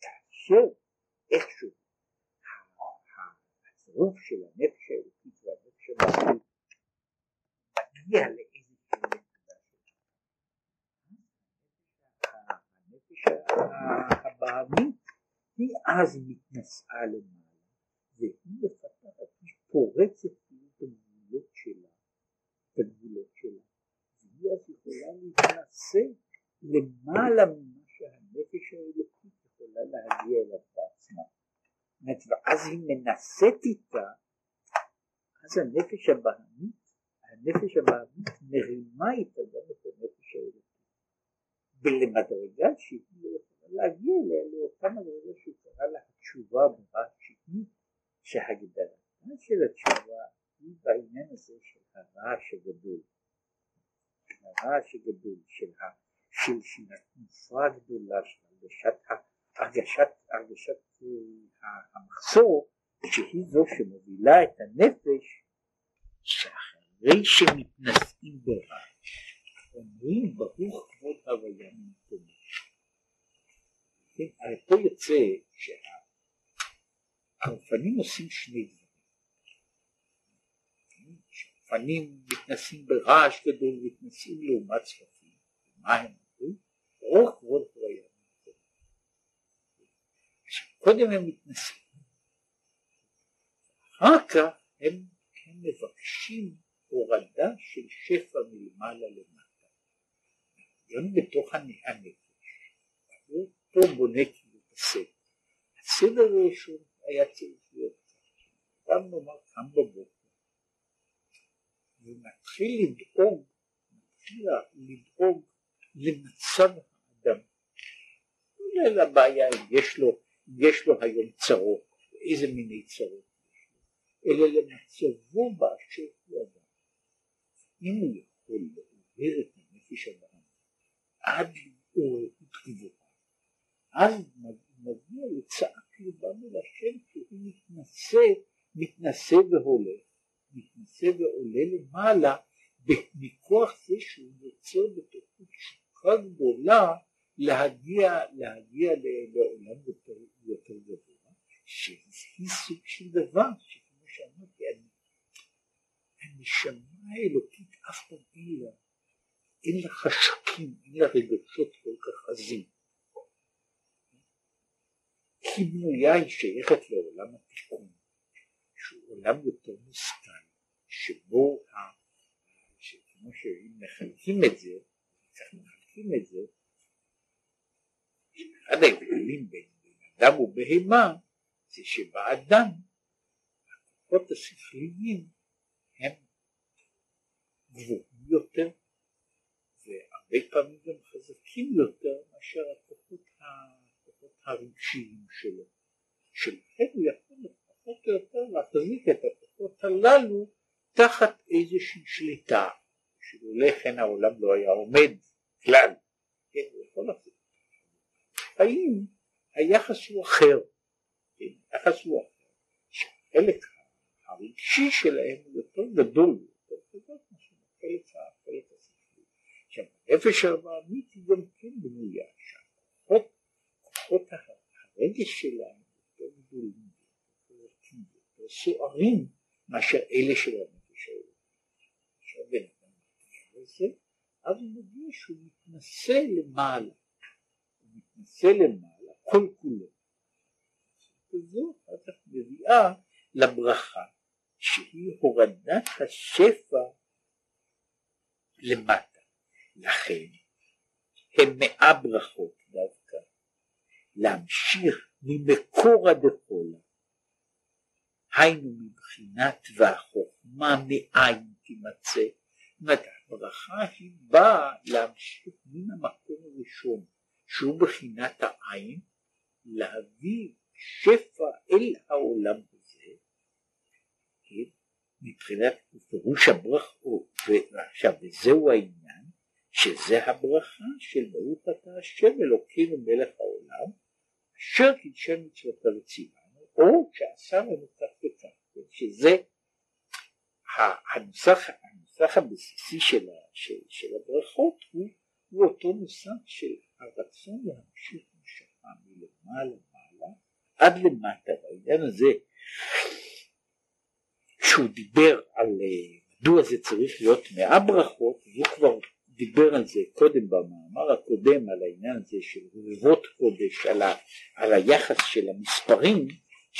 כאשר איכשהו הצירוף של הנפש האלוקית והנפש הבהמית מגיע לאיזושהי הבעמית היא אז מתנשאה למעלה והיא פורצת את הגבולות שלה, את הגבולות שלה והיא אז יכולה להתנשא למעלה ממה שהנפש האלוקית יכולה להגיע אליו בעצמה ואז היא מנשאת איתה אז הנפש הבעמית הנפש הבעמית מרימה איתה גם את הנפש האלוקית ולמדרגה שהיא לא יכולה להגיע אליה לאותה מדרגה שהוא קרא לה התשובה ברעת שהיא שהגדרתה של התשובה היא בעניין הזה של הרעש הגדול הרעש הגדול של, התנופה הגדולה של הרגשת, הרגשת, הרגשת המחסור שהיא זו שמובילה את הנפש שאחרי שמתנשאים ברעש אומרים ברוך כבוד הוויה ממקומו. כן, הרי פה יוצא שהאופנים עושים שני דברים. שהאופנים מתנסים ברעש גדול ומתנסים לעומת צרפים. מה הם אומרים? ברוך כבוד ממקומו. קודם הם מתנסים. אחר כך הם, הם מבקשים הורדה של שפע מלמעלה למטה. גם בתוך הנפש. הוא פה בונה כאילו את הסדר. הסדר הראשון היה צריך להיות גם נאמר קם בבוקר ומתחיל לדאוג, מתחיל לדאוג למצב האדם. כולל הבעיה יש לו, יש לו היום צרות, איזה מיני צרות אלא למצבו באשר הוא אדם. אם הוא יכול להעביר את הנפש הבאה עד להתעוררות גבוהה. אז מגיע לצעק ליבם אל השם שהוא מתנשא, מתנשא והולך, מתנשא ועולה למעלה מכוח זה שהוא יוצר בתוכו תשוקה גדולה להגיע, להגיע לעולם יותר, יותר גבוה, שהיא סוג של דבר שכמו שאמרתי, הנשמה האלוקית אף פעם אין לה אין לה חשקים, אין לה רגשות כל כך עזים. כי בנויה היא שייכת לעולם התיקון, שהוא עולם יותר מושכל, שבו, כמו שאם מחלקים את זה, צריך מחלקים את זה, אחד ההבדלים בין אדם ובהמה זה שבאדם הכוחות השכליים הם גבוהים יותר והרבה פעמים גם חזקים יותר מאשר הכוחות הרגשיים שלו, שלכן הוא יכול לפחות או יותר להחזיק את הכוחות הללו תחת איזושהי שליטה, שלולא כן העולם לא היה עומד כלל, כן, הוא יכול להחזיק. חיים היחס הוא אחר, כן, היחס הוא אחר, שהחלק הרגשי שלהם הוא יותר גדול, יותר גדול מאשר החלק עכשיו הנפש הבעמית היא גם כן בנויה שהכוחות, כוחות הרגש שלהם יותר גדולים, סוערים מאשר אלה של הנפש האלה. אז הוא מגיע שהוא מתנשא למעלה, הוא מתנשא למעלה כל כולו. וזו כך מביאה לברכה שהיא הורדת השפע למטה. לכן הם מאה ברכות דווקא, להמשיך ממקור הדחולה, היינו מבחינת והחוכמה מאין תימצא, זאת אומרת הברכה היא באה להמשיך מן המקום הראשון שהוא בחינת העין, להביא שפע אל העולם הזה, כן? מבחינת פירוש הברכות, ועכשיו וזהו העניין, שזה הברכה של ברוך אתה השם אלוקינו מלך העולם, אשר קידשם מצוותיו וציוונו, או שעשה לנו כך וכך? שזה הנוסח, הנוסח הבסיסי של, של, של הברכות הוא, הוא אותו נוסח של הרצון להמשיך משכה מלמעלה מעלה עד למטה, בעניין הזה שהוא דיבר על אה, מדוע זה צריך להיות מאה ברכות, הוא כבר דיבר על זה קודם במאמר הקודם, על העניין הזה של רבבות קודש, על, ה, על היחס של המספרים,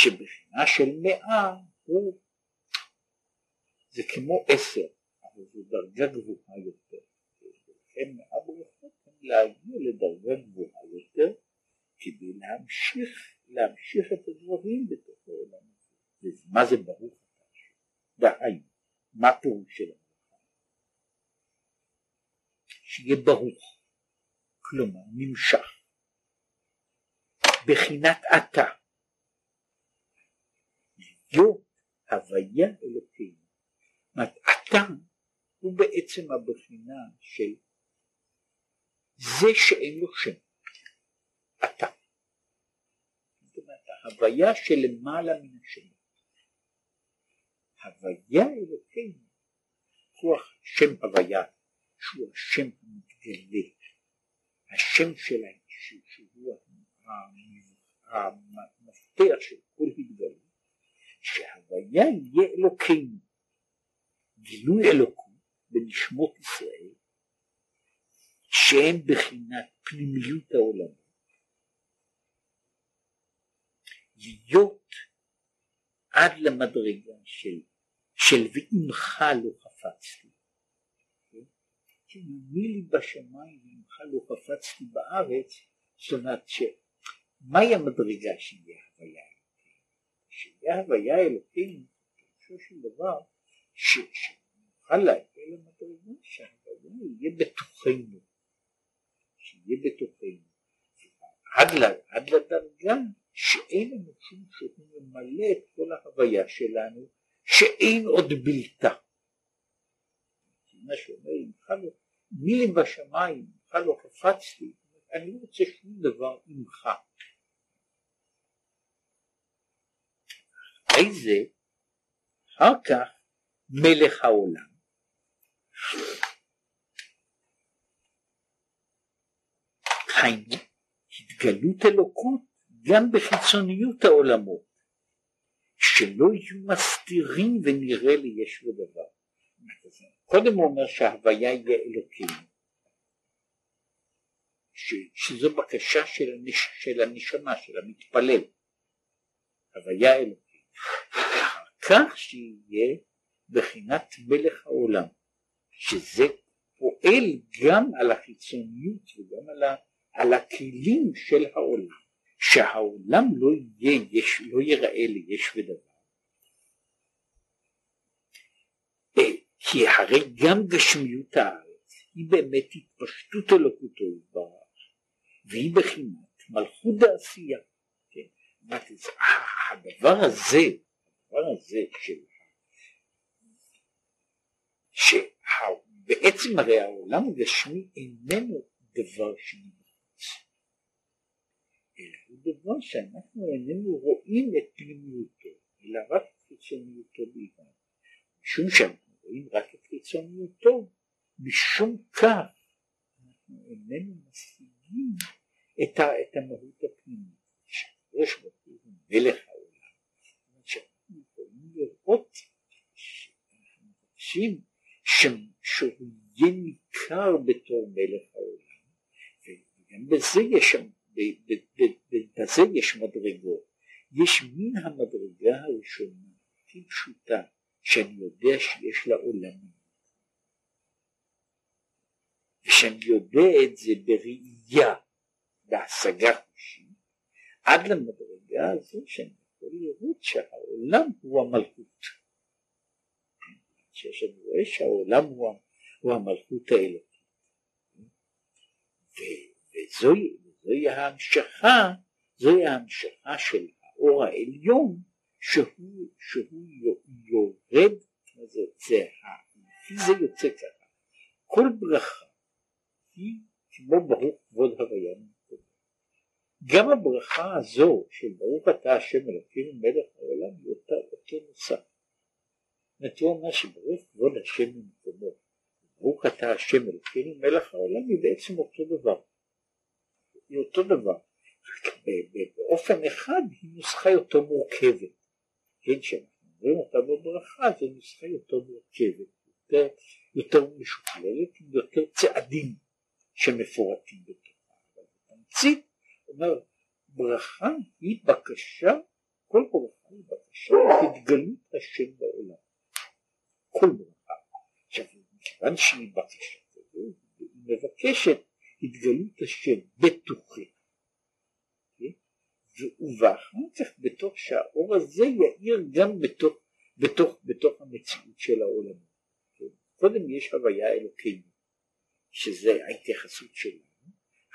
שבחינה של מאה הוא, זה כמו עשר, אבל זו דרגה גבוהה יותר. ולכן מאה ברכות הם להגיע לדרגה גבוהה יותר, כדי להמשיך, להמשיך את הדברים בתוך העולם הזה. ומה זה ברוך דהיינו, מה פירוש של הברכה? שיהיה ברוך, כלומר נמשך, בחינת עתה, להיות הוויה אלוקינו. זאת עתה הוא בעצם הבחינה של זה שאין לו שם, עתה. זאת אומרת, ההוויה שלמעלה מן השם. הוויה אלוקינו הוא השם הוויה שהוא השם המתגלה השם של האישות שהוא המפתח של כל התגלות שההוויה יהיה אלוקינו גילוי אלוקות בנשמות ישראל שהם בחינת פנימיות העולמות להיות עד למדרגה של של ועמך לא חפצתי. מי לי בשמיים ועמך לא חפצתי בארץ, זאת אומרת שמהי המדרגה שיהיה הוויה אלוקים? שיהיה הוויה אלוקים, פירושו של דבר, שנוכל להגיע למדרגה שההוויה יהיה בתוכנו, שיהיה בתוכנו, עד, עד לדרגה שאין לנו שום שהוא ממלא את כל ההוויה שלנו שאין עוד בלתה. מה שאומר, לא- מילים בשמיים, ממך לא קפצתי, אני לא רוצה שום דבר ממך. איזה אחר כך מלך העולם. היינו התגלות אלוקות גם בחיצוניות העולמות. שלא יהיו מסתירים ונראה לי יש ודבר. קודם הוא אומר שההוויה יהיה אלוקים, ש, שזו בקשה של, הנש, של הנשמה, של המתפלל, הוויה אלוקים. כך שיהיה בחינת מלך העולם, שזה פועל גם על החיצוניות וגם על, ה, על הכלים של העולם. שהעולם לא יהיה, יש, לא ייראה ליש ודבר. אה, כי הרי גם גשמיות הארץ היא באמת התפשטות אלוקותו יתברך, והיא בחינת מלכות דעשייה. כן? הדבר הזה, הדבר הזה של שבעצם הרי העולם הגשמי איננו דבר שנמצא אלא הוא דבר שאנחנו איננו רואים את פנימיותו, אלא רק את חיצוניותו בלבד. משום שאנחנו רואים רק את חיצוניותו, משום כך אנחנו איננו משיגים את המהות הפנימית. שהקדוש ברוך הוא מלך העולם, שאנחנו יכולים לראות שאנחנו מבקשים שהוא יהיה ניכר בתור מלך העולם, וגם בזה יש בזה יש מדרגות. יש מן המדרגה הראשונה, הכי פשוטה, שאני יודע שיש לה עולמים. ושאני יודע את זה בראייה, בהשגה חושית, עד למדרגה הזו שאני יכול לראות שהעולם הוא המלכות. שאני רואה שהעולם הוא, הוא המלכות האלוקית. וזוהי, וזוהי ההמשכה, זוהי ההמשכה של האור העליון שהוא, שהוא יורד, זה, זה, לפי זה יוצא ככה, כל ברכה היא כמו ברוך כבוד הוויה. גם הברכה הזו של ברוך אתה השם אלוקינו מלך העולם היא אותה אותו נוסף. זאת אומר שברוך כבוד השם ממקומו, ברוך אתה השם אלוקינו מלך העולם היא בעצם אותו דבר. היא אותו דבר. באופן אחד היא נוסחה יותר מורכבת. כן, כשאנחנו אומרים אותה בברכה זו נוסחה יותר מורכבת, יותר, יותר משוכללת, יותר צעדים שמפורטים בתוכה. אבל בתמצית, אומר, ברכה היא בקשה, כל ברכה היא בקשה להתגלות השם בעולם. כל ברכה. עכשיו, מכיוון שהיא בקשה כזו, היא מבקשת התגלות השם בתוכי. ואחר כך בתוך שהאור הזה יאיר גם בתוך, בתוך, בתוך המציאות של העולם. קודם יש הוויה אלוקינו, שזה ההתייחסות שלנו,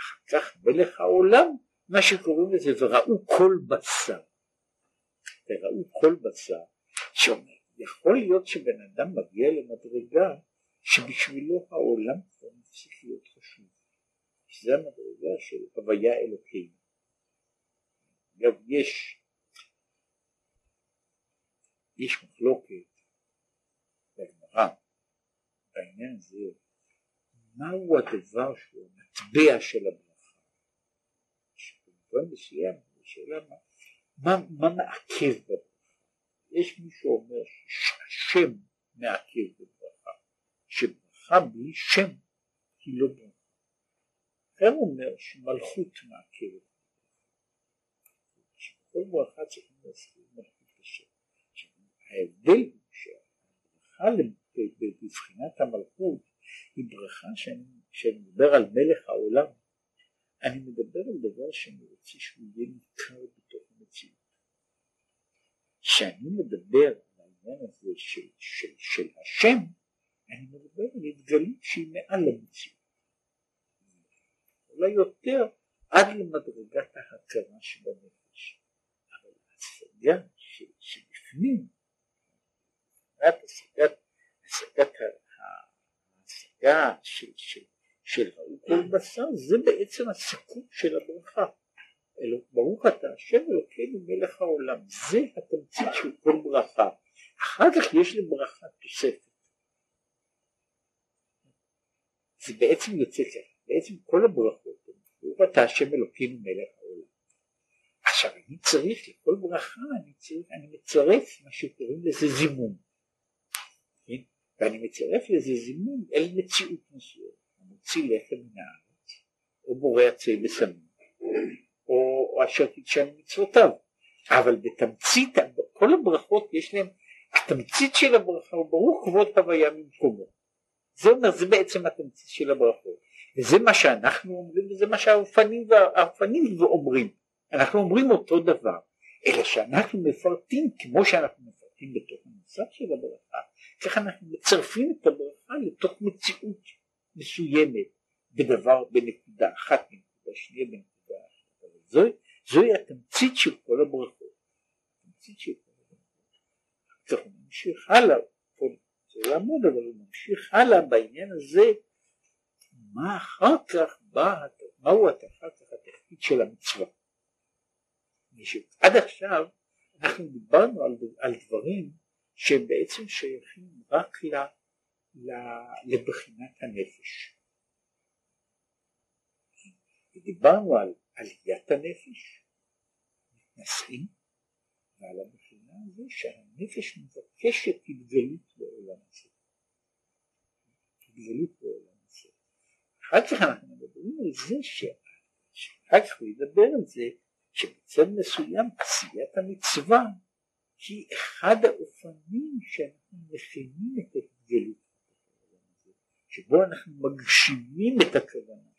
אחר כך מלך העולם, מה שקוראים לזה וראו כל בשר. וראו כל בשר, שאומר, יכול להיות שבן אדם מגיע למדרגה שבשבילו העולם כבר מפסיק להיות חשוב. שזה המדרגה של הוויה אלוקינו. אגב יש יש מחלוקת בגמרא בעניין הזה מהו הדבר שהוא המטבע של הברכה שבמובן מסוים שאלה מה, מה, מה מעכב בברכה יש מי שאומר שהשם מעכב בברכה שברכה בלי שם היא לא ברכה אחר אומר שמלכות מעכבת כל ברכה צריכים להזכיר מלכות השם. ההבדל הוא שהברכה בבחינת המלכות היא ברכה שאני מדבר על מלך העולם, אני מדבר על דבר שאני רוצה שהוא יהיה ניכר בתוך המציאות. כשאני מדבר על העניין הזה של, של, של השם, אני מדבר על התגלות שהיא מעל המציאות. אולי יותר עד למדרגת ההכרה שבנפש. ההשגה שבפנים, השגת ההשגה של, של, ראו כל בשר זה בעצם הסיכום של הברכה. ברוך אתה השם אלוקינו מלך העולם, זה התמצית של כל ברכה. אחר כך יש לברכה תוספת. זה בעצם יוצא ככה, בעצם כל הברכות, ברוך אתה השם אלוקינו מלך העולם. עכשיו אני צריך לכל ברכה אני צריך, אני מצרף מה שקוראים לזה זימון, כן? ואני מצרף לזה זימון אל מציאות מסוימת, המוציא לחם מן הארץ, או בורא עצי בסמים, או, אשר תדשן מצוותיו, אבל בתמצית כל הברכות יש להם, התמצית של הברכה הוא ברוך כבוד הוויה ממקומו, זה אומר זה בעצם התמצית של הברכות, וזה מה שאנחנו אומרים וזה מה שהאופנים אומרים. אנחנו אומרים אותו דבר, אלא שאנחנו מפרטים כמו שאנחנו מפרטים בתוך המושג של הברכה, כך אנחנו מצרפים את הברכה לתוך מציאות מסוימת בדבר, בנקודה אחת, בנקודה שנייה, בנקודה אחת. זוהי, זוהי התמצית של כל הברכות. התמצית של כל הברכות. הוא ממשיך הלאה, פה זה לעמוד, אבל הוא ממשיך הלאה בעניין הזה, מה אחר כך בא, מהו אחר כך התפקיד של המצווה. עד עכשיו אנחנו דיברנו על, על דברים שהם בעצם שייכים רק ל, ל, לבחינת הנפש. דיברנו על עליית הנפש, מתנשאים, ועל הבחינה הזו שהנפש מבקשת התגלות בעולם הזה. התגלות בעולם הזה. אחר כך אנחנו מדברים על זה שאחר כך הוא ידבר על זה שבצד מסוים עשיית המצווה היא אחד האופנים שאנחנו מכינים את ההתגלות שבו אנחנו מגשימים את הכוונה